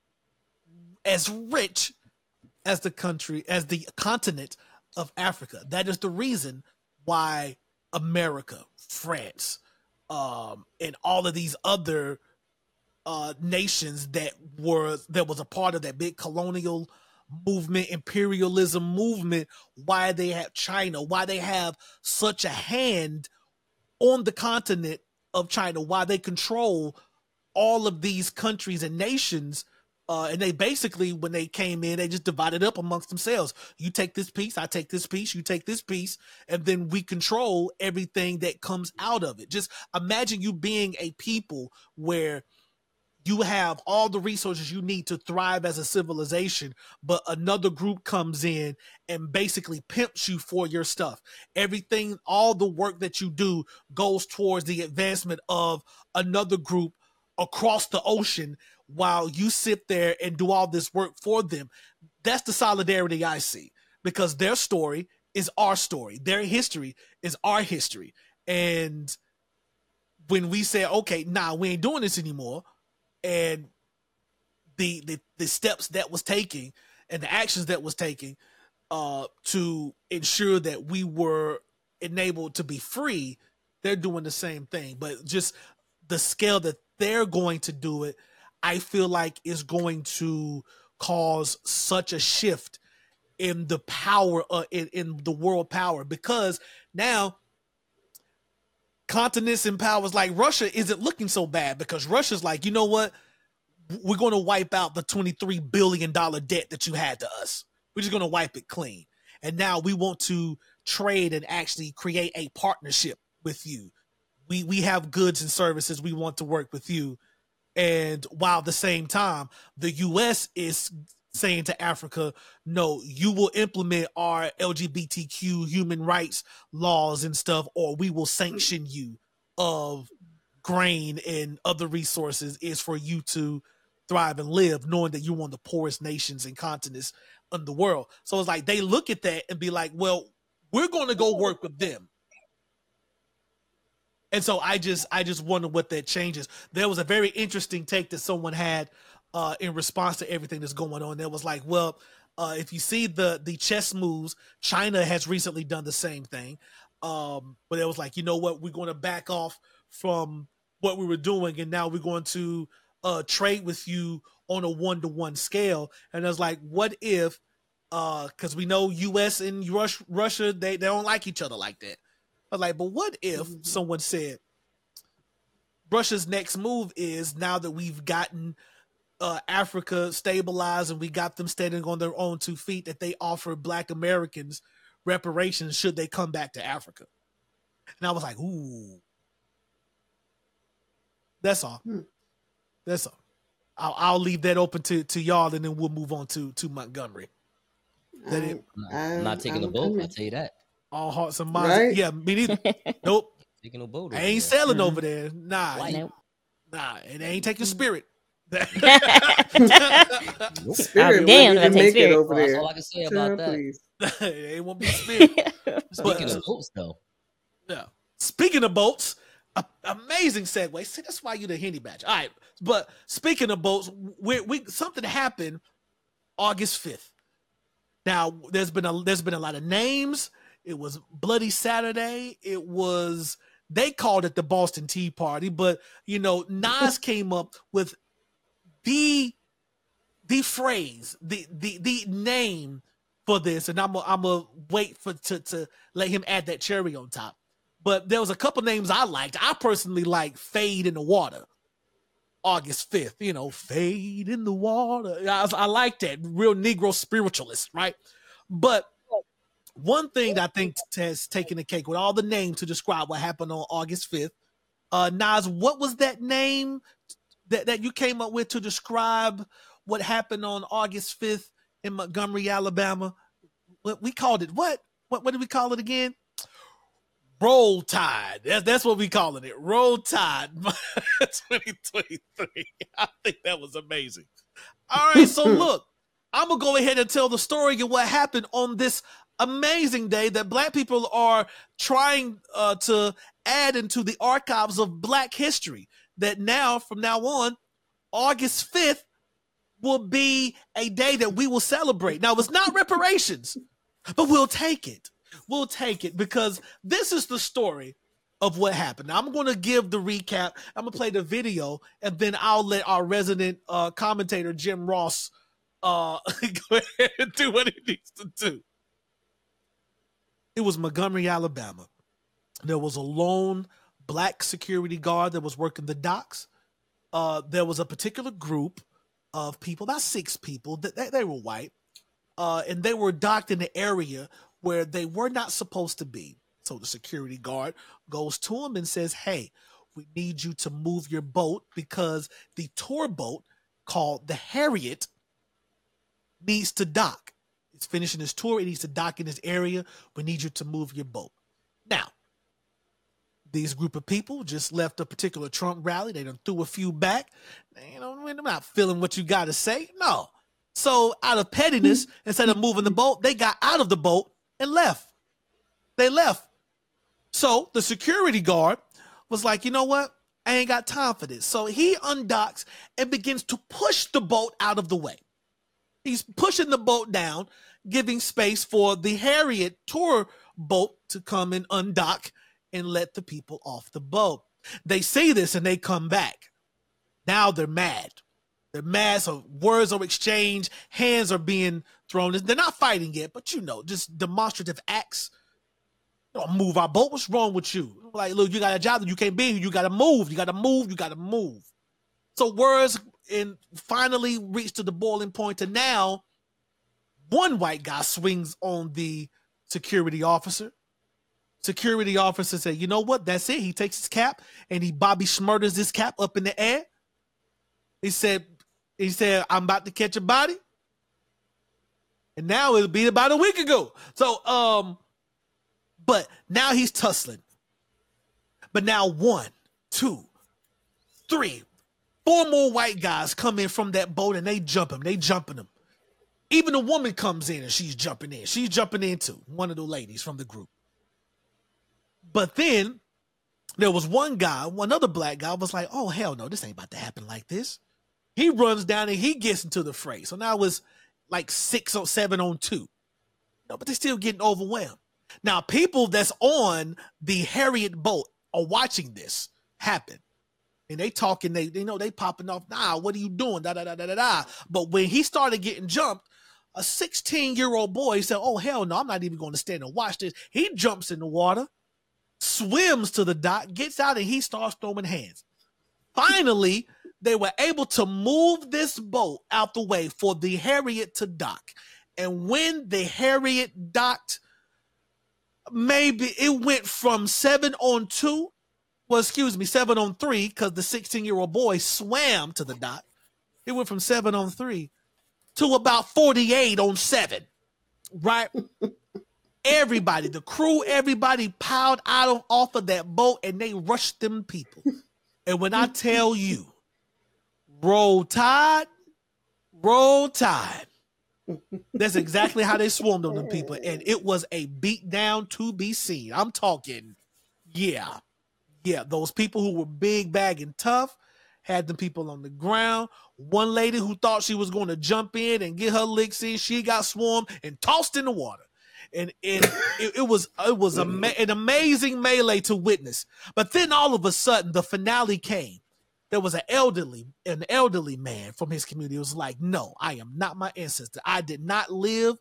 as rich as the country, as the continent of Africa. That is the reason why America, France, um, and all of these other uh, nations that were that was a part of that big colonial movement, imperialism movement, why they have China, why they have such a hand on the continent of China, why they control all of these countries and nations. Uh, and they basically, when they came in, they just divided up amongst themselves. You take this piece, I take this piece, you take this piece, and then we control everything that comes out of it. Just imagine you being a people where you have all the resources you need to thrive as a civilization, but another group comes in and basically pimps you for your stuff. Everything, all the work that you do goes towards the advancement of another group across the ocean while you sit there and do all this work for them. That's the solidarity I see because their story is our story, their history is our history. And when we say, okay, nah, we ain't doing this anymore, and the the, the steps that was taking and the actions that was taking uh to ensure that we were enabled to be free they're doing the same thing but just the scale that they're going to do it i feel like is going to cause such a shift in the power uh, in, in the world power because now continents and powers like Russia isn't looking so bad because Russia's like, you know what? We're going to wipe out the $23 billion debt that you had to us. We're just going to wipe it clean. And now we want to trade and actually create a partnership with you. We we have goods and services we want to work with you. And while at the same time, the US is saying to Africa, no, you will implement our LGBTQ human rights laws and stuff, or we will sanction you of grain and other resources is for you to thrive and live, knowing that you're one of the poorest nations and continents in the world. So it's like they look at that and be like, well, we're going to go work with them. And so I just I just wonder what that changes. There was a very interesting take that someone had uh, in response to everything that's going on. That was like, well, uh, if you see the the chess moves, China has recently done the same thing. Um, but it was like, you know what, we're going to back off from what we were doing, and now we're going to uh, trade with you on a one to one scale. And I was like, what if? Because uh, we know U.S. and Rush, Russia, they they don't like each other like that. I was like, but what if mm-hmm. someone said Russia's next move is now that we've gotten uh, Africa stabilized and we got them standing on their own two feet, that they offer Black Americans reparations should they come back to Africa. And I was like, ooh. That's all. Hmm. That's all. I'll, I'll, leave that open to, to y'all and then we'll move on to, to Montgomery. That I'm, it? I'm not taking I'm, the boat, I'll tell you that. All hearts and minds. Right? Yeah, me neither. nope. Taking no boat. I ain't there. sailing mm-hmm. over there. Nah. Nope. Nah, it ain't taking spirit. spirit damn, that take spirit. over there. That's all I can say about that. it won't be spirit. Speaking of boats, though. Yeah. Speaking of boats, a, amazing segue. See, that's why you the Henny Badge. All right, but speaking of boats, we, we something happened August fifth. Now, there's been a there's been a lot of names. It was Bloody Saturday. It was they called it the Boston Tea Party, but you know, Nas came up with the the phrase, the the the name for this, and I'm a, I'm gonna wait for to to let him add that cherry on top. But there was a couple names I liked. I personally like Fade in the Water. August 5th, you know, fade in the water. I, I like that real Negro spiritualist, right? But one thing that I think has taken the cake with all the names to describe what happened on August 5th. Uh, Nas, what was that name that, that you came up with to describe what happened on August 5th in Montgomery, Alabama? What we called it what? What what did we call it again? Roll Tide. That's that's what we calling it. Roll Tide 2023. I think that was amazing. All right, so look, I'm gonna go ahead and tell the story of what happened on this amazing day that black people are trying uh, to add into the archives of black history that now from now on august 5th will be a day that we will celebrate now it's not reparations but we'll take it we'll take it because this is the story of what happened. Now, I'm going to give the recap. I'm going to play the video, and then I'll let our resident uh, commentator Jim Ross uh, do what he needs to do. It was Montgomery, Alabama. There was a lone black security guard that was working the docks. Uh, there was a particular group of people, about six people, that they, they were white, uh, and they were docked in the area where they were not supposed to be. So the security guard goes to them and says, Hey, we need you to move your boat because the tour boat called the Harriet needs to dock. It's finishing his tour. It needs to dock in this area. We need you to move your boat. Now, these group of people just left a particular Trump rally. They done threw a few back. They, you know, they're not feeling what you got to say. No. So out of pettiness, hmm. instead of moving the boat, they got out of the boat and left. They left. So the security guard was like, you know what? I ain't got time for this. So he undocks and begins to push the boat out of the way. He's pushing the boat down, giving space for the Harriet tour boat to come and undock and let the people off the boat. They say this and they come back. Now they're mad. They're mad. So words are exchanged, hands are being thrown. They're not fighting yet, but you know, just demonstrative acts. Don't move our boat. What's wrong with you? Like, look, you got a job that you can't be here. You got to move. You got to move. You got to move. So words and finally reached to the boiling point. And now, one white guy swings on the security officer. Security officer said, "You know what? That's it." He takes his cap and he Bobby Shmurda's his cap up in the air. He said, "He said I'm about to catch a body." And now it'll be about a week ago. So, um, but now he's tussling. But now one, two, three, Four more white guys come in from that boat and they jump him. They jumping him. Even a woman comes in and she's jumping in. She's jumping into one of the ladies from the group. But then there was one guy, one other black guy was like, "Oh hell no, this ain't about to happen like this." He runs down and he gets into the fray. So now it's like six or seven on two. No, but they're still getting overwhelmed. Now, people that's on the Harriet boat are watching this happen. And they talking, they, they know they popping off, nah, what are you doing? Da da da da da da. But when he started getting jumped, a 16 year old boy said, Oh hell no, I'm not even going to stand and watch this. He jumps in the water, swims to the dock, gets out, and he starts throwing hands. Finally, they were able to move this boat out the way for the Harriet to dock. And when the Harriet docked, maybe it went from seven on two, well, excuse me, seven on three, because the 16 year old boy swam to the dot. It went from seven on three to about 48 on seven, right? everybody, the crew, everybody piled out of off of that boat and they rushed them people. And when I tell you, roll tide, roll tide. That's exactly how they swarmed on them people. And it was a beat down to be seen. I'm talking, yeah. Yeah, those people who were big bag and tough had them people on the ground. One lady who thought she was going to jump in and get her licks in, she got swarmed and tossed in the water. And, and it, it was it was ama- an amazing melee to witness. But then all of a sudden, the finale came there was an elderly an elderly man from his community was like no i am not my ancestor i did not live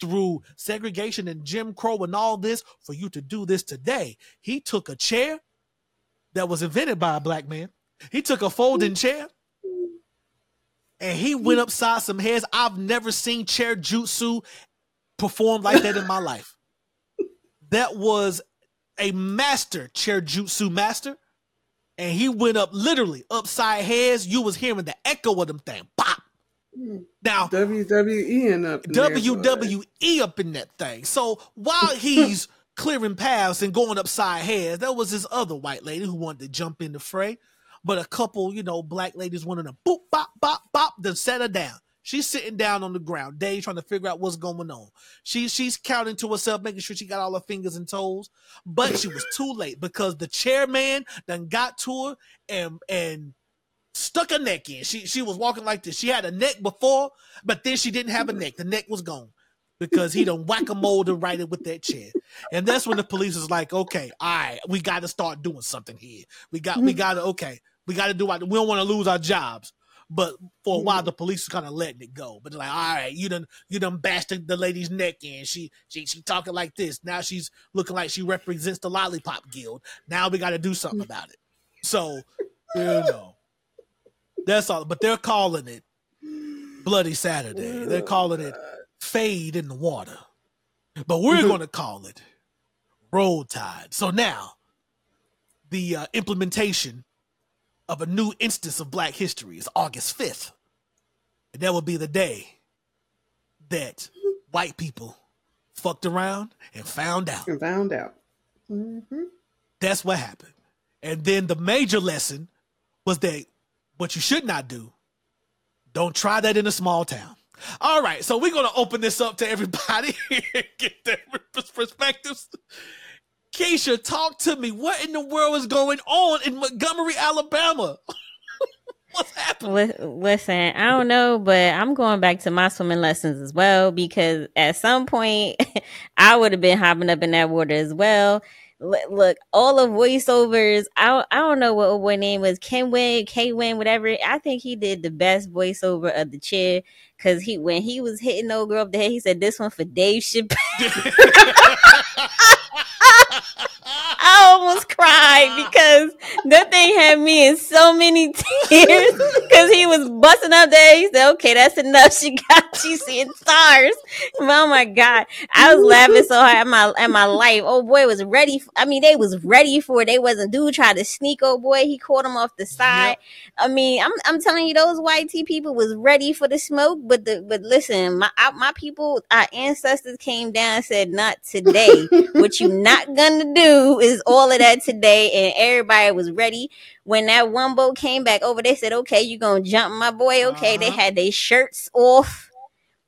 through segregation and jim crow and all this for you to do this today he took a chair that was invented by a black man he took a folding chair and he went upside some heads i've never seen chair jutsu perform like that in my life that was a master chair jutsu master and he went up literally upside heads. You was hearing the echo of them thing. Pop. Now WWE and up in WWE up in that thing. So while he's clearing paths and going upside heads, there was this other white lady who wanted to jump in the fray. But a couple, you know, black ladies wanted to boop, bop, bop, bop, then set her down. She's sitting down on the ground, Dave trying to figure out what's going on. She she's counting to herself, making sure she got all her fingers and toes, but she was too late because the chairman then got to her and and stuck her neck in. She she was walking like this. She had a neck before, but then she didn't have a neck. The neck was gone because he done whack a mold and right it with that chair. And that's when the police is like, okay, all right, we got to start doing something here. We got we hmm. got to okay, we got to do what we don't want to lose our jobs. But for a while, hmm. the police is kind of letting it go. But they're like, all right, you done you done bashed the lady's neck in. She she she talking like this. Now she's looking like she represents the lollipop guild. Now we got to do something hmm. about it. So you know, that's all. But they're calling it Bloody Saturday. They're calling it Fade in the Water. But we're going to call it Roll Tide. So now, the uh, implementation of a new instance of black history is August 5th. And that will be the day that white people fucked around and found out. And found out. Mm-hmm. That's what happened. And then the major lesson was that what you should not do, don't try that in a small town. All right, so we're to open this up to everybody get their perspectives. Keisha, talk to me. What in the world is going on in Montgomery, Alabama? What's happening? Listen, I don't know, but I'm going back to my swimming lessons as well because at some point I would have been hopping up in that water as well. Look, all the voiceovers. I I don't know what what name was Ken Win, K Win, whatever. I think he did the best voiceover of the chair because he when he was hitting old girl up the head, he said this one for Dave Chappelle. I almost cried because that thing had me in so many tears because he was busting up there. He said, "Okay, that's enough. She got you seeing stars." Oh my god, I was laughing so hard at my at my life. Oh boy was ready. For, I mean, they was ready for it. They wasn't dude trying to sneak. Oh boy, he caught him off the side. Yep. I mean, I'm I'm telling you, those YT people was ready for the smoke. But the but listen, my my people, our ancestors came down and said, "Not today. what you not gonna do is all of that today." And everybody was ready. When that one boat came back over, they said, "Okay, you gonna jump, my boy?" Okay, uh-huh. they had their shirts off.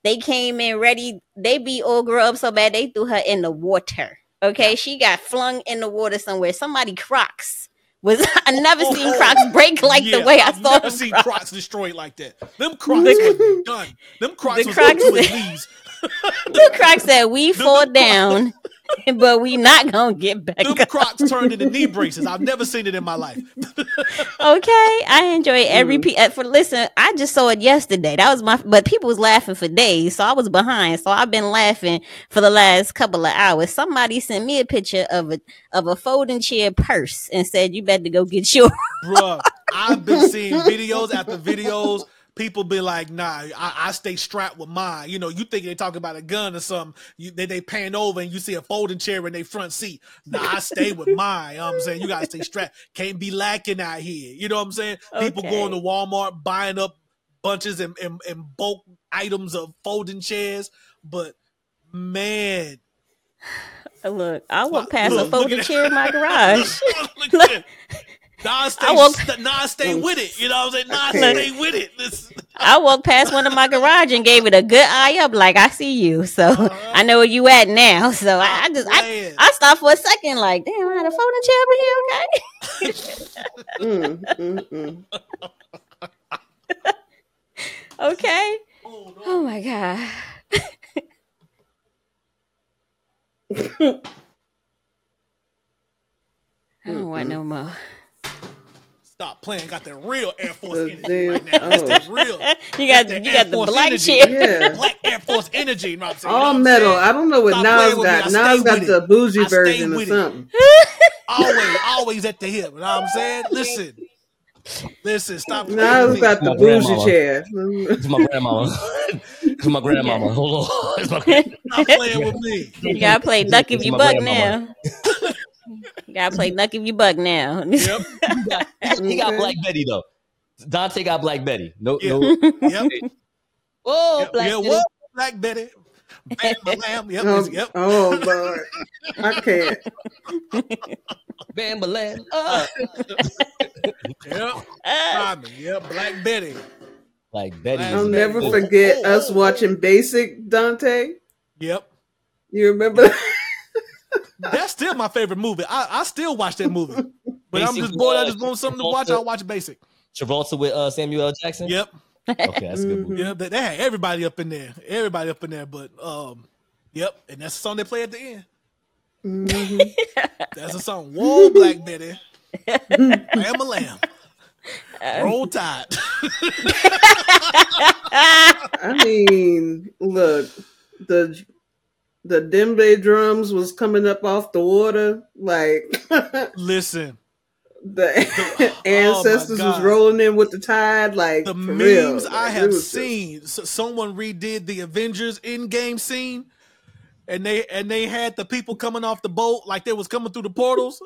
They came in ready. They beat old girl up so bad they threw her in the water. Okay, she got flung in the water somewhere. Somebody Crocs was. I never oh, seen Crocs break like Yeah, the way I I've saw never seen Crocs. Crocs destroyed like that. Them Crocs was done. Them Crocs the was Crocs that- The Crocs said we fall down, but we not gonna get back Them up. Crocs turned into knee braces. I've never seen it in my life. Okay, I enjoy every mm. piece. Uh, for listen, I just saw it yesterday. That was my. But people was laughing for days, so I was behind. So I've been laughing for the last couple of hours. Somebody sent me a picture of a of a folding chair purse and said, "You better go get your." Bruh, I've been seeing videos after videos. People be like, nah, I, I stay strapped with mine. You know, you think they talking about a gun or something. You, they, they pan over and you see a folding chair in their front seat. Nah, I stay with mine. You know what I'm saying? You gotta stay strapped. Can't be lacking out here. You know what I'm saying? People going to Walmart buying up bunches and, and, and bulk items of folding chairs. But man, Look, I walk past look, a folding chair in my garage. look at that. Nah, stay, I walk- st- nah, stay with it. You know what I'm saying? Nah, stay with it. This, I walked past one of my garage and gave it a good eye up, like I see you. So I know where you at now. So I, I just I, Man. I stopped for a second, like, damn, I had a folding chair over here, okay? Mm, mm, mm. Okay. Oh my god. I don't want no more. Stop playing. Got that real Air Force The energy right damn- now. That's oh. that real. You got That's you Air got the Force black energy. chair. Yeah. Black Air Force energy. You know saying? All You know metal. I don't know what Stop Nas playing with me. got. I Nas got the it. bougie version or something. Always, always at the hip. You know what I'm saying? Listen. Listen, stop playing Nas with me. got the My bougie grandmama. chair. It's my grandmama. it's my grandmama. Hold on. It's my grandmama. Stop playing with me. You gotta play duck if you my buck now. You gotta play duck if you buck now. Yep. he got Okay. Black Betty though. Dante got Black Betty. No, Yeah. no. Yep. Oh, Yep. Black yeah, Betty. what? Black Betty. Bam, bam, bam. Yep. Oh, Yep. oh Lord, I can't. Bam, Balam. Uh. Yep. Try. Yep. Black Betty. Like Betty. I'll Betty. never Oh, forget oh, us oh. watching Basic Dante. Yep. You remember? That's still my favorite movie. I, I still watch that movie. But I'm just bored. I just want something to watch. I'll watch Basic. Travolta with uh, Samuel L. Jackson. Yep. Okay, that's a good movie. Yeah, they, they had everybody up in there. Everybody up in there. But um, yep, and that's the song they play at the end. That's a song. Whoa, Black Betty. Lamb a lamb. Roll Tide. I mean, look, the the djembe drums was coming up off the water, like Listen, the oh, ancestors was rolling in with the tide, like the memes real. I Like, have just- seen. So someone redid the Avengers Endgame scene, and they and they had the people coming off the boat like they was coming through the portals.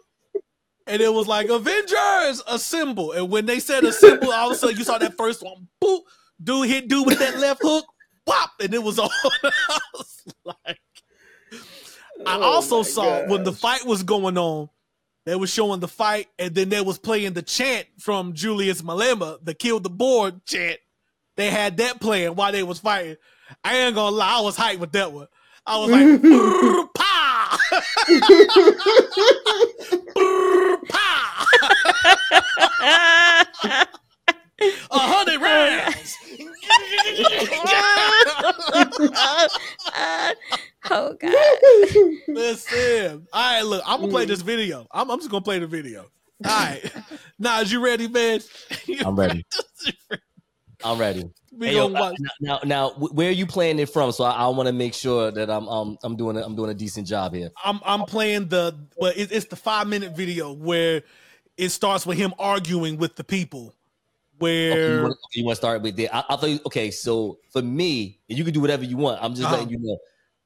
And it was like Avengers assemble. And when they said assemble, all of a sudden you saw that first one. Boop. Dude hit dude with that left hook. Whop. And it was all I was like. I Oh also saw when the fight was going on, they was showing the fight, and then they was playing the chant from Julius Malema, the kill the Boer chant. They had that playing while they was fighting. I ain't gonna lie, I was hyped with that one. I was like, "Brr, pa, pa, a hundred rounds. oh god. Listen, all right, look, I'm gonna play this video. I'm, I'm just gonna play the video. All right, now, is you ready, man? I'm ready. I'm ready. We Hey, yo, gonna watch. now, now, where are you playing it from? So I, I want to make sure that I'm, um, I'm doing, a, I'm doing a decent job here. I'm I'm playing the well, it, it's the five minute video where it starts with him arguing with the people. Okay, Where you, want, you want to start with that? I, I thought. Okay, so for me, and you can do whatever you want. I'm just Uh-huh. letting you know.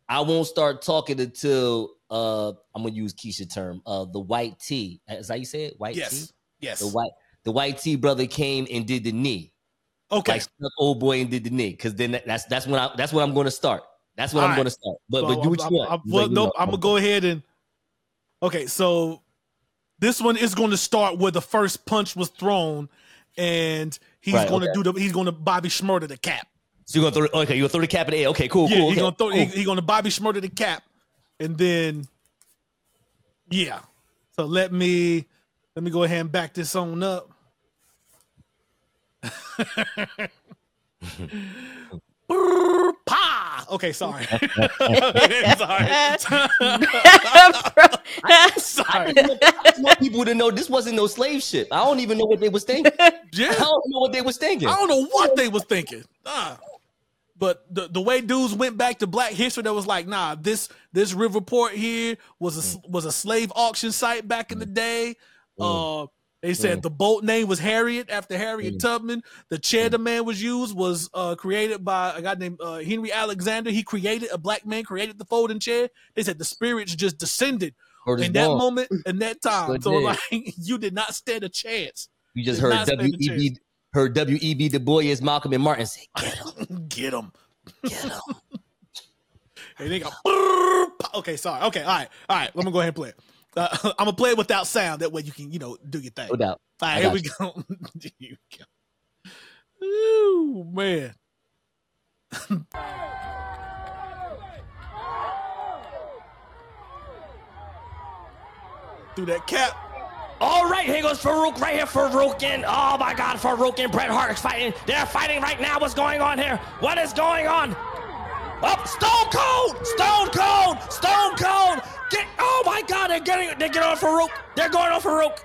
I won't start talking until uh, I'm gonna use Keisha term. Uh, the white tee. Is that you say it? White tee. yes, yes, The white, the white tee brother came and did the knee. okay. Like old boy and did the knee. Because then that's that's when I that's what I'm going to start. That's what All I'm right. going to start. But Well, but do what I'm- you I'm- want. I'm- well, Like, nope. I'm gonna go ahead and okay. So this one is going to start where the first punch was thrown, and he's Right, going to okay. do the he's going to Bobby Shmurda the cap. So you're gonna throw okay, you're gonna throw the cap the air. Okay, cool, yeah, cool. he's okay, gonna throw. cool. He, he gonna Bobby Shmurda the cap, and then Yeah. So let me let me go ahead and back this on up. Okay, sorry. sorry. sorry. I want people to know this wasn't no slave ship. I don't even know what they was thinking. Yeah. I don't know what they was thinking. I don't know what they was thinking. Nah. But the, the way dudes went back to black history, that was like, nah, this this Riverport here was a Mm. was a slave auction site back in the day. Mm. Uh they said the boat name was Harriet after Harriet Mm. Tubman. The chair the man was used was uh, created by a guy named uh, Henry Alexander. He created a black man created the folding chair. They said the spirits just descended in that born. moment, in that time. So did. like you did not stand a chance. You just Did heard not stand a W E B heard W E B Du Bois, Malcolm and Martin say, "Get him, Get them. get him." And they go. "Brrr, Okay, sorry. Okay, all right, all right. Let me go ahead and play it. Uh, I'm gonna play it without sound. That way you can, you know, do your thing. No doubt. All I right, here we go. here we go. Ooh, man. Through that cap. All right, here goes Faarooq right here. Faarooq and oh my God, Faarooq and Bret Hart is fighting. They're fighting right now. What's going on here? What is going on? Up, Stone Cold, Stone Cold, Stone Cold. Get, oh my God, they're getting, they're getting on Faarooq. They're going on Faarooq.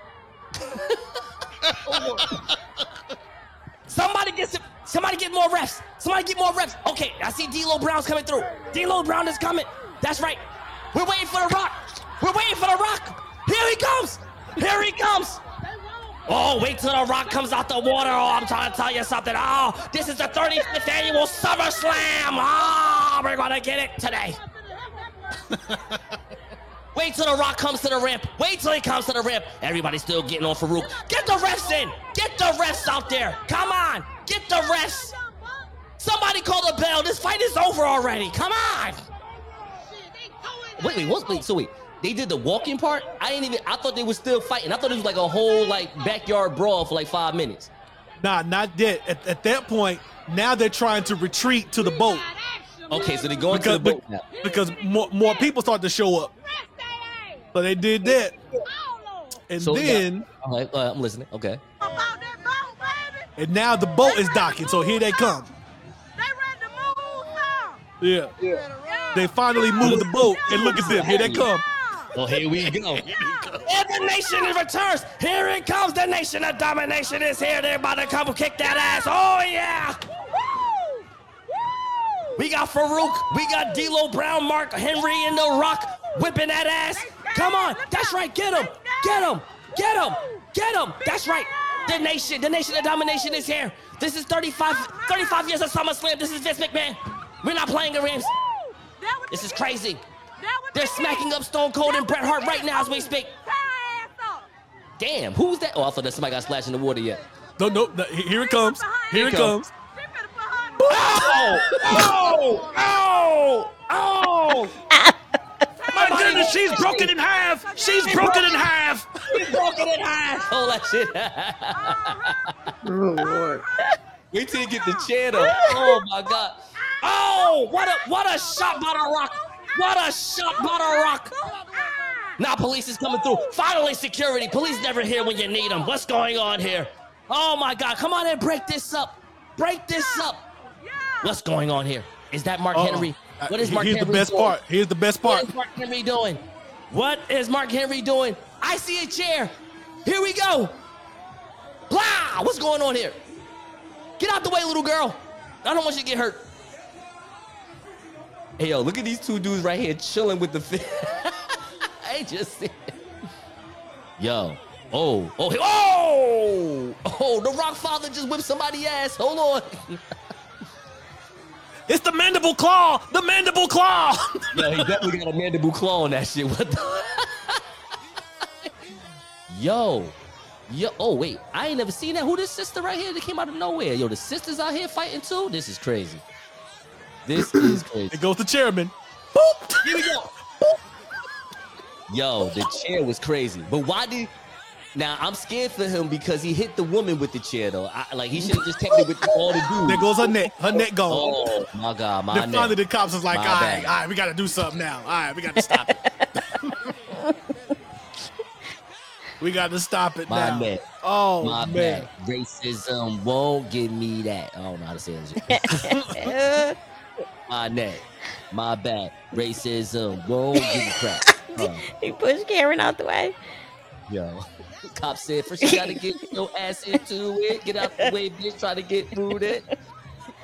Somebody get some, somebody get more refs. Somebody get more refs. Okay, I see D'Lo Brown's coming through. D'Lo Brown is coming. That's right. We're waiting for the Rock. We're waiting for the Rock. Here he comes. Here he comes. Oh, wait till the Rock comes out the water. Oh, I'm trying to tell you something. Oh, this is the 35th annual SummerSlam. Oh, we're gonna get it today. Wait till the Rock comes to the ramp. Wait till he comes to the ramp. Everybody's still getting on Faarooq. Get the refs in. Get the refs out there. Come on. Get the refs. Somebody call the bell. This fight is over already. Come on. Wait, wait, what? Wait, so wait, they did the walking part? I didn't even. I thought they were still fighting. I thought it was like a whole like backyard brawl for like five minutes. Nah, not yet. At, at that point, now they're trying to retreat to the boat Okay, so they're going because the boat now. because more, more people start to show up. So they did that, and So then I'm uh, I'm listening. Okay. and now the boat is docking. So here they come. Yeah. They finally moved the boat, and look at them. Here they come. Well, here we go. And the nation returns. Here it comes. The nation of domination is here. They're about to come kick that ass. Oh, yeah. We got Faarooq. We got D'Lo Brown, Mark Henry, and The Rock whipping that ass. Come on. That's right. Get him. Get him. Get him. Get him. That's right. The nation, the nation of domination is here. This is 35, 35 years of SummerSlam. This is Vince McMahon. We're not playing games. This is crazy. They're smacking up Stone Cold and Bret Hart right now as we speak. Damn, who's that? Oh, I thought that somebody got splashed in the water yet. No, no, no, here it comes. Here it Here it comes. Oh! Oh! Oh! Oh! My goodness, she's broken in half. She's broken in half. She's broken in half. Oh, that shit. Oh Lord. Wait till you get the chair though. Oh my god. Oh! What a what a shot by the Rock. What a shot what a Rock. Now police is coming through. Finally, security. Police never here when you need them. What's going on here? Oh my God! Come on and break this up. Break this up. What's going on here? Is that Mark Uh-oh. Henry? Uh, What is Mark Here's Henry the best doing? part. Here's the best part. is Mark Henry doing? What is Mark Henry doing? I see a chair. Here we go. Blah! What's going on here? Get out the way, little girl. I don't want you to get hurt. Hey yo, look at these two dudes right here chilling with the fish. I just see. Yo. Oh. Oh. Oh. Oh. The Rock Father just whipped somebody ass. Hold on. It's the mandible claw. The mandible claw. Yo, he definitely got a mandible claw on that shit. What the? Yo. Yo. Oh wait, I ain't never seen that. Who this sister right here that came out of nowhere? Yo, the sisters out here fighting too. This is crazy. This is crazy. It goes to chairman. Boop. Here we go. Boop. Yo, the chair was crazy. But why did? Now I'm scared for him because he hit the woman with the chair though. I, like he should have just kept it with all the dudes. There goes her neck. Her neck gone. Oh my god, my then finally the cops was like, My all right, bad. all right, we got to do something now. All right, we got to stop it. We got to stop it My now. man. Oh My man. bad. Racism won't give me that. Oh no, I don't know how to say that. shit. My neck. My bad. Racism won't give me crap. Uh, he pushed Karen out the way. yo. Cop said first you gotta get your ass into it. Get out the way, bitch. Try to get through that.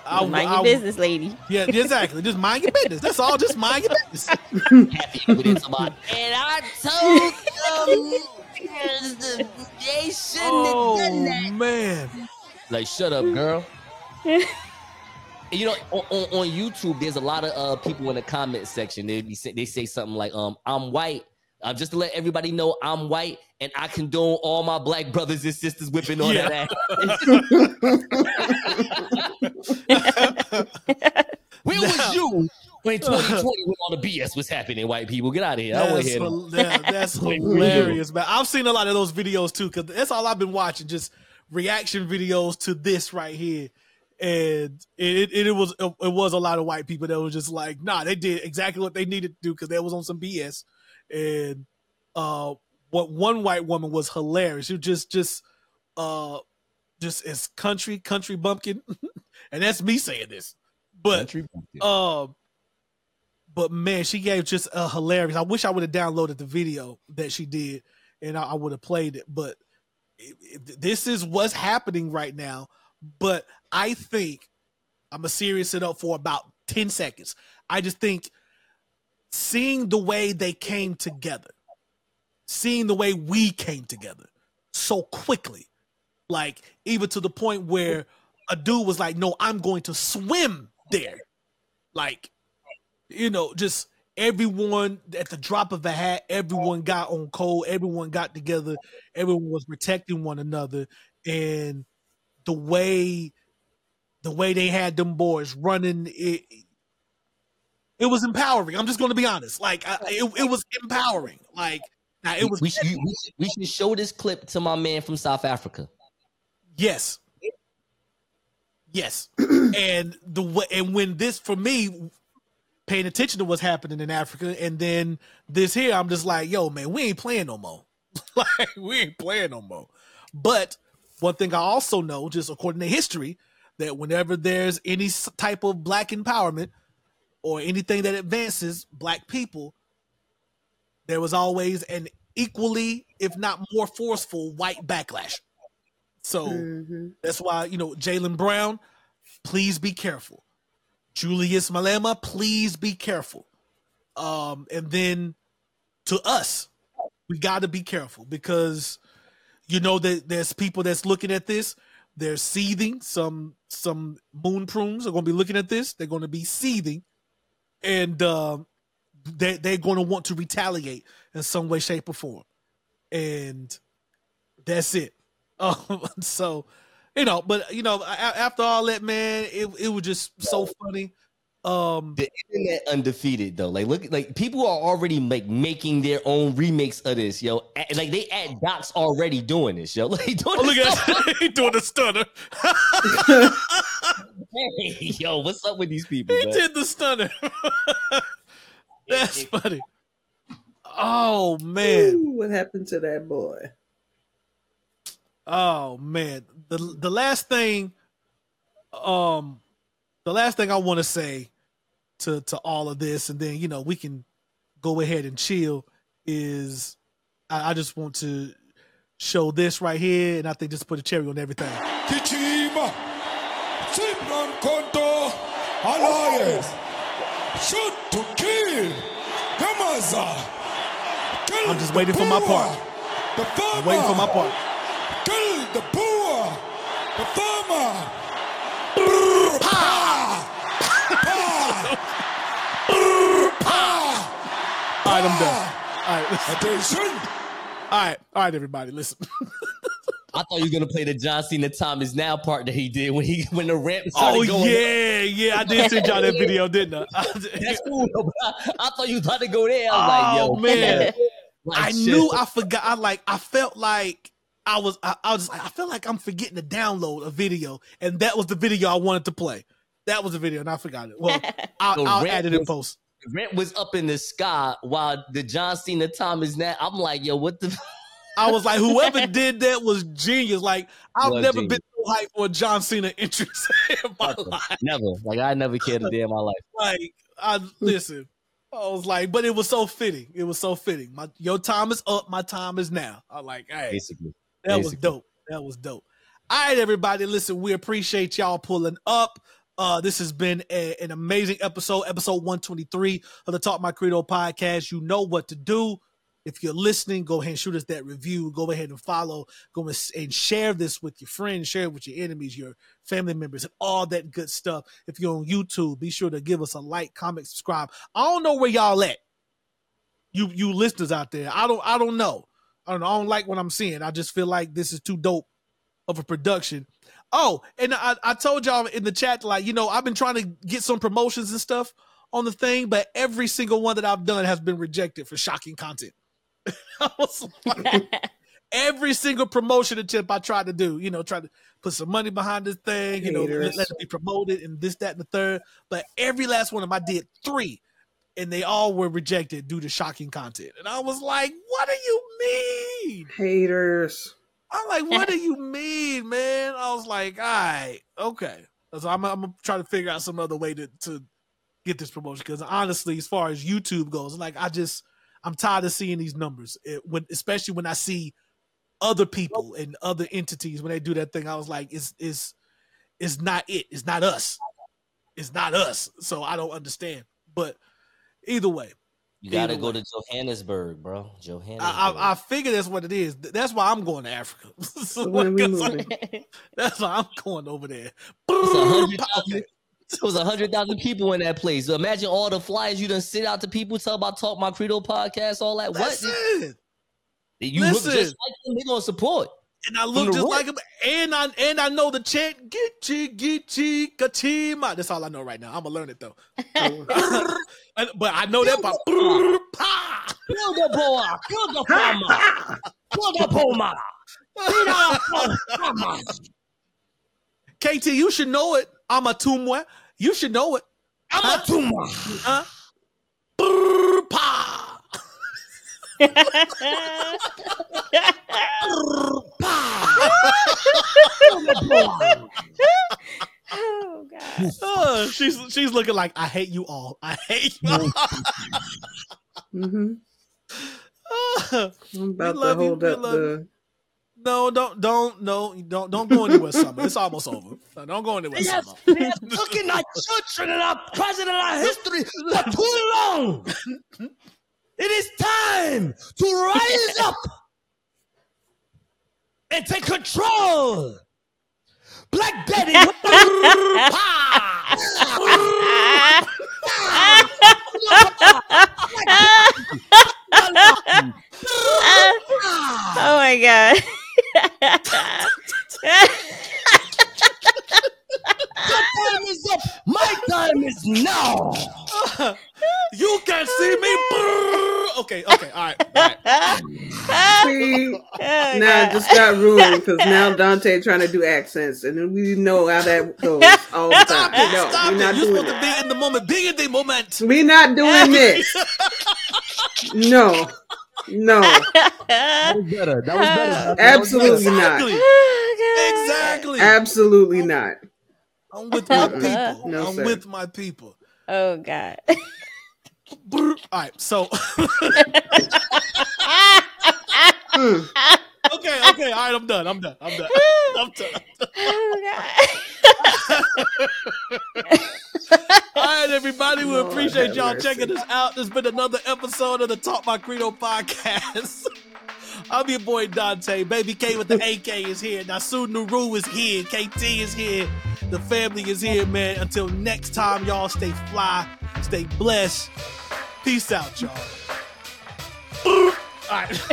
I, Mind your I- business, lady. Yeah, exactly. Just mind your business. That's all. Just mind your business. Happy with it about And I told them they shouldn't Oh have done that. man. Like, shut up, girl. You know, on, on, on YouTube, there's a lot of uh, people in the comment section. They be say, they say something like, "Um, I'm white." Uh, just to let everybody know, I'm white, and I condone all my black brothers and sisters whipping on Yeah. that ass. Where Now- was you when 2020 when all the BS was happening? White people, get out of here! That's, hear hil- that's hilarious, man. I've seen a lot of those videos too, because that's all I've been watching, just reaction videos to this right here. And it, it, it was it was a lot of white people that was just like, nah, they did exactly what they needed to do because they was on some BS. And uh, what one white woman was hilarious. She was just just uh just as country country bumpkin, and that's me saying this, but um, but man, she gave just a hilarious. I wish I would have downloaded the video that she did, and I, I would have played it. But it, it- this is what's happening right now. But I think I'm gonna serious it up for about ten seconds. I just think seeing the way they came together, seeing the way we came together so quickly, like even to the point where a dude was like, "No, I'm going to swim there," like you know, just everyone at the drop of a hat, everyone got on code, everyone got together, everyone was protecting one another, and the way the way they had them boys running it it was empowering. I'm just going to be honest. Like I, it, it was empowering. Like now it was we, should, we, should, we should show this clip to my man from South Africa. Yes. Yes. and the way and when this for me paying attention to what's happening in Africa and then this here I'm just like, yo man, we ain't playing no more. like we ain't playing no more. But one thing I also know just according to history that whenever there's any type of black empowerment or anything that advances black people there was always an equally if not more forceful white backlash. So Mm-hmm. that's why, you know, Jaylen Brown, please be careful. Julius Malema, please be careful. Um, and then to us, we got to be careful because you know that there's people that's looking at this. They're seething. Some some moon prunes are going to be looking at this. They're going to be seething, and um, they they're going to want to retaliate in some way, shape, or form. And that's it. Um, so you know, but you know, after all that, man, it it was just so funny. Um, The internet undefeated though. Like look, like people are already like making their own remakes of this, yo. A- Like they at docs already doing this, yo. Like doing oh, look this at he doing the stunner. Hey, yo, what's up with these people? He man? did the stunner. That's funny. Oh man. Ooh, what happened to that boy? Oh man. The the last thing um the last thing I want to say to to all of this and then you know we can go ahead and chill is I, I just want to show this right here and I think just put a cherry on everything. Kichima, Simran Konto, Alliance, shoot to kill, Gamaza. Kill I'm just waiting for my part. I'm waiting for my part. Kill the Boer, the farmer. All right, I'm done. Ah. All right, listen. Attention. All right, all right, everybody, listen. I thought you were gonna play the John Cena Time is now part that he did when he when the ramp started Oh going. yeah, yeah, I did send y'all that video, didn't I? That's cool. I, I thought you was about to go there. I was like, yo, Oh, man. Like, I shit. knew I forgot. I like. I felt like I was. I, I was. Like, I feel like I'm forgetting to download a video, and that was the video I wanted to play. That was the video, and I forgot it. Well, I'll, I'll add it in post. Rent was up in the sky while the John Cena time is now. I'm like, yo, what the? I was like, whoever did that was genius. Like, I've Was never genius. been so hyped for a John Cena entrance in my life. Never. Like I never cared a day in my life. Like, I listen. I was like, but it was so fitting. It was so fitting. My your time is up. My time is now. I'm like, hey, Basically. that was dope. That was dope. All right, everybody. Listen, we appreciate y'all pulling up. Uh, this has been a- an amazing episode, episode 123 of the Talk My Credo podcast. You know what to do. If you're listening, go ahead and shoot us that review. Go ahead and follow. Go and share this with your friends, share it with your enemies, your family members, and all that good stuff. If you're on YouTube, be sure to give us a like, comment, subscribe. I don't know where y'all at. You you listeners out there. I don't I don't know. I don't know. I don't like what I'm seeing. I just feel like this is too dope of a production. Oh, and I, I told y'all in the chat, like, you know, I've been trying to get some promotions and stuff on the thing, but every single one that I've done has been rejected for shocking content. I was like, every single promotion attempt I tried to do, you know, try to put some money behind this thing, you know, let, let it be promoted and this, that, and the third. But every last one of them, I did three, and they all were rejected due to shocking content. And I was like, what do you mean? Haters. I'm like, what do you mean, man? I was like, all right, okay. So I'm, I'm gonna try to figure out some other way to, to get this promotion because honestly, as far as YouTube goes, like I just I'm tired of seeing these numbers. It, when especially when I see other people and other entities when they do that thing, I was like, it's it's it's not it. It's not us. It's not us. So I don't understand. But either way, You gotta Either go way. to Johannesburg, bro. Johannesburg. I, I, I figure that's what it is. That's why I'm going to Africa. So When we because- moving? that's why I'm going over there. It's a hundred thousand- It was a hundred thousand people in that place. So imagine all the flyers you done sent out to people, tell about Talk My Credo podcast, all that. What? Listen, You look just like them. They gonna support. And I look just root. like him, and I and I know the chant Gitchi Gitchi Kachima. That's all I know right now. I'm gonna learn it though. And- but I know that by pa. Kill the Boer, kill the farmer, kill the puma. KT, you should know it. I'm a tumwa. You should know it. I'm a tumor. Huh? Pa. oh god. Uh, she's she's looking like I hate you all. I hate you. all. hmm Uh, I'm about to love you. hold We up love the. no, don't don't no don't don't go anywhere. Summer, it's almost over. No, don't go anywhere. Yes, Summer. we have looking at children in our president in our history for too long. It is time to rise up and take control. Black Betty. oh my god. Your time is up. My time is now. You can see me. okay, okay, all right. All right. See, Oh, now it God. just got ruined because now Dante trying to do accents, and then we know how that goes all the time. Stop it! No, Stop we're not it! not You're doing supposed to be in the moment. Be in the moment. We're not doing this. No, no, That was better. That was better. absolutely not. Oh, Exactly. Absolutely not. I'm with my people. No, I'm sir. with my people. Oh god. All right, so okay, okay, all right, I'm done. I'm done. I'm done. I'm done. oh All right, everybody, we appreciate y'all checking us out. There's been another episode of the Talk My Credo podcast. I'm your boy Dante. Baby K with the AK is here. Nasu Nuru is here. KT is here. The family is here, man. Until next time, y'all stay fly, stay blessed. Peace out, y'all. All right.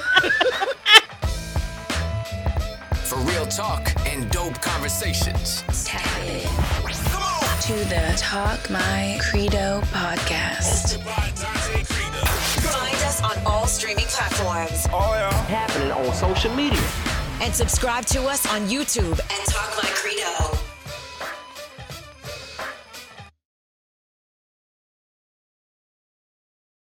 For real talk and dope conversations. Tap in to the Talk My Credo podcast all streaming platforms. Oh, yeah. Happening on social media. And subscribe to us on YouTube And Talk Like Credo.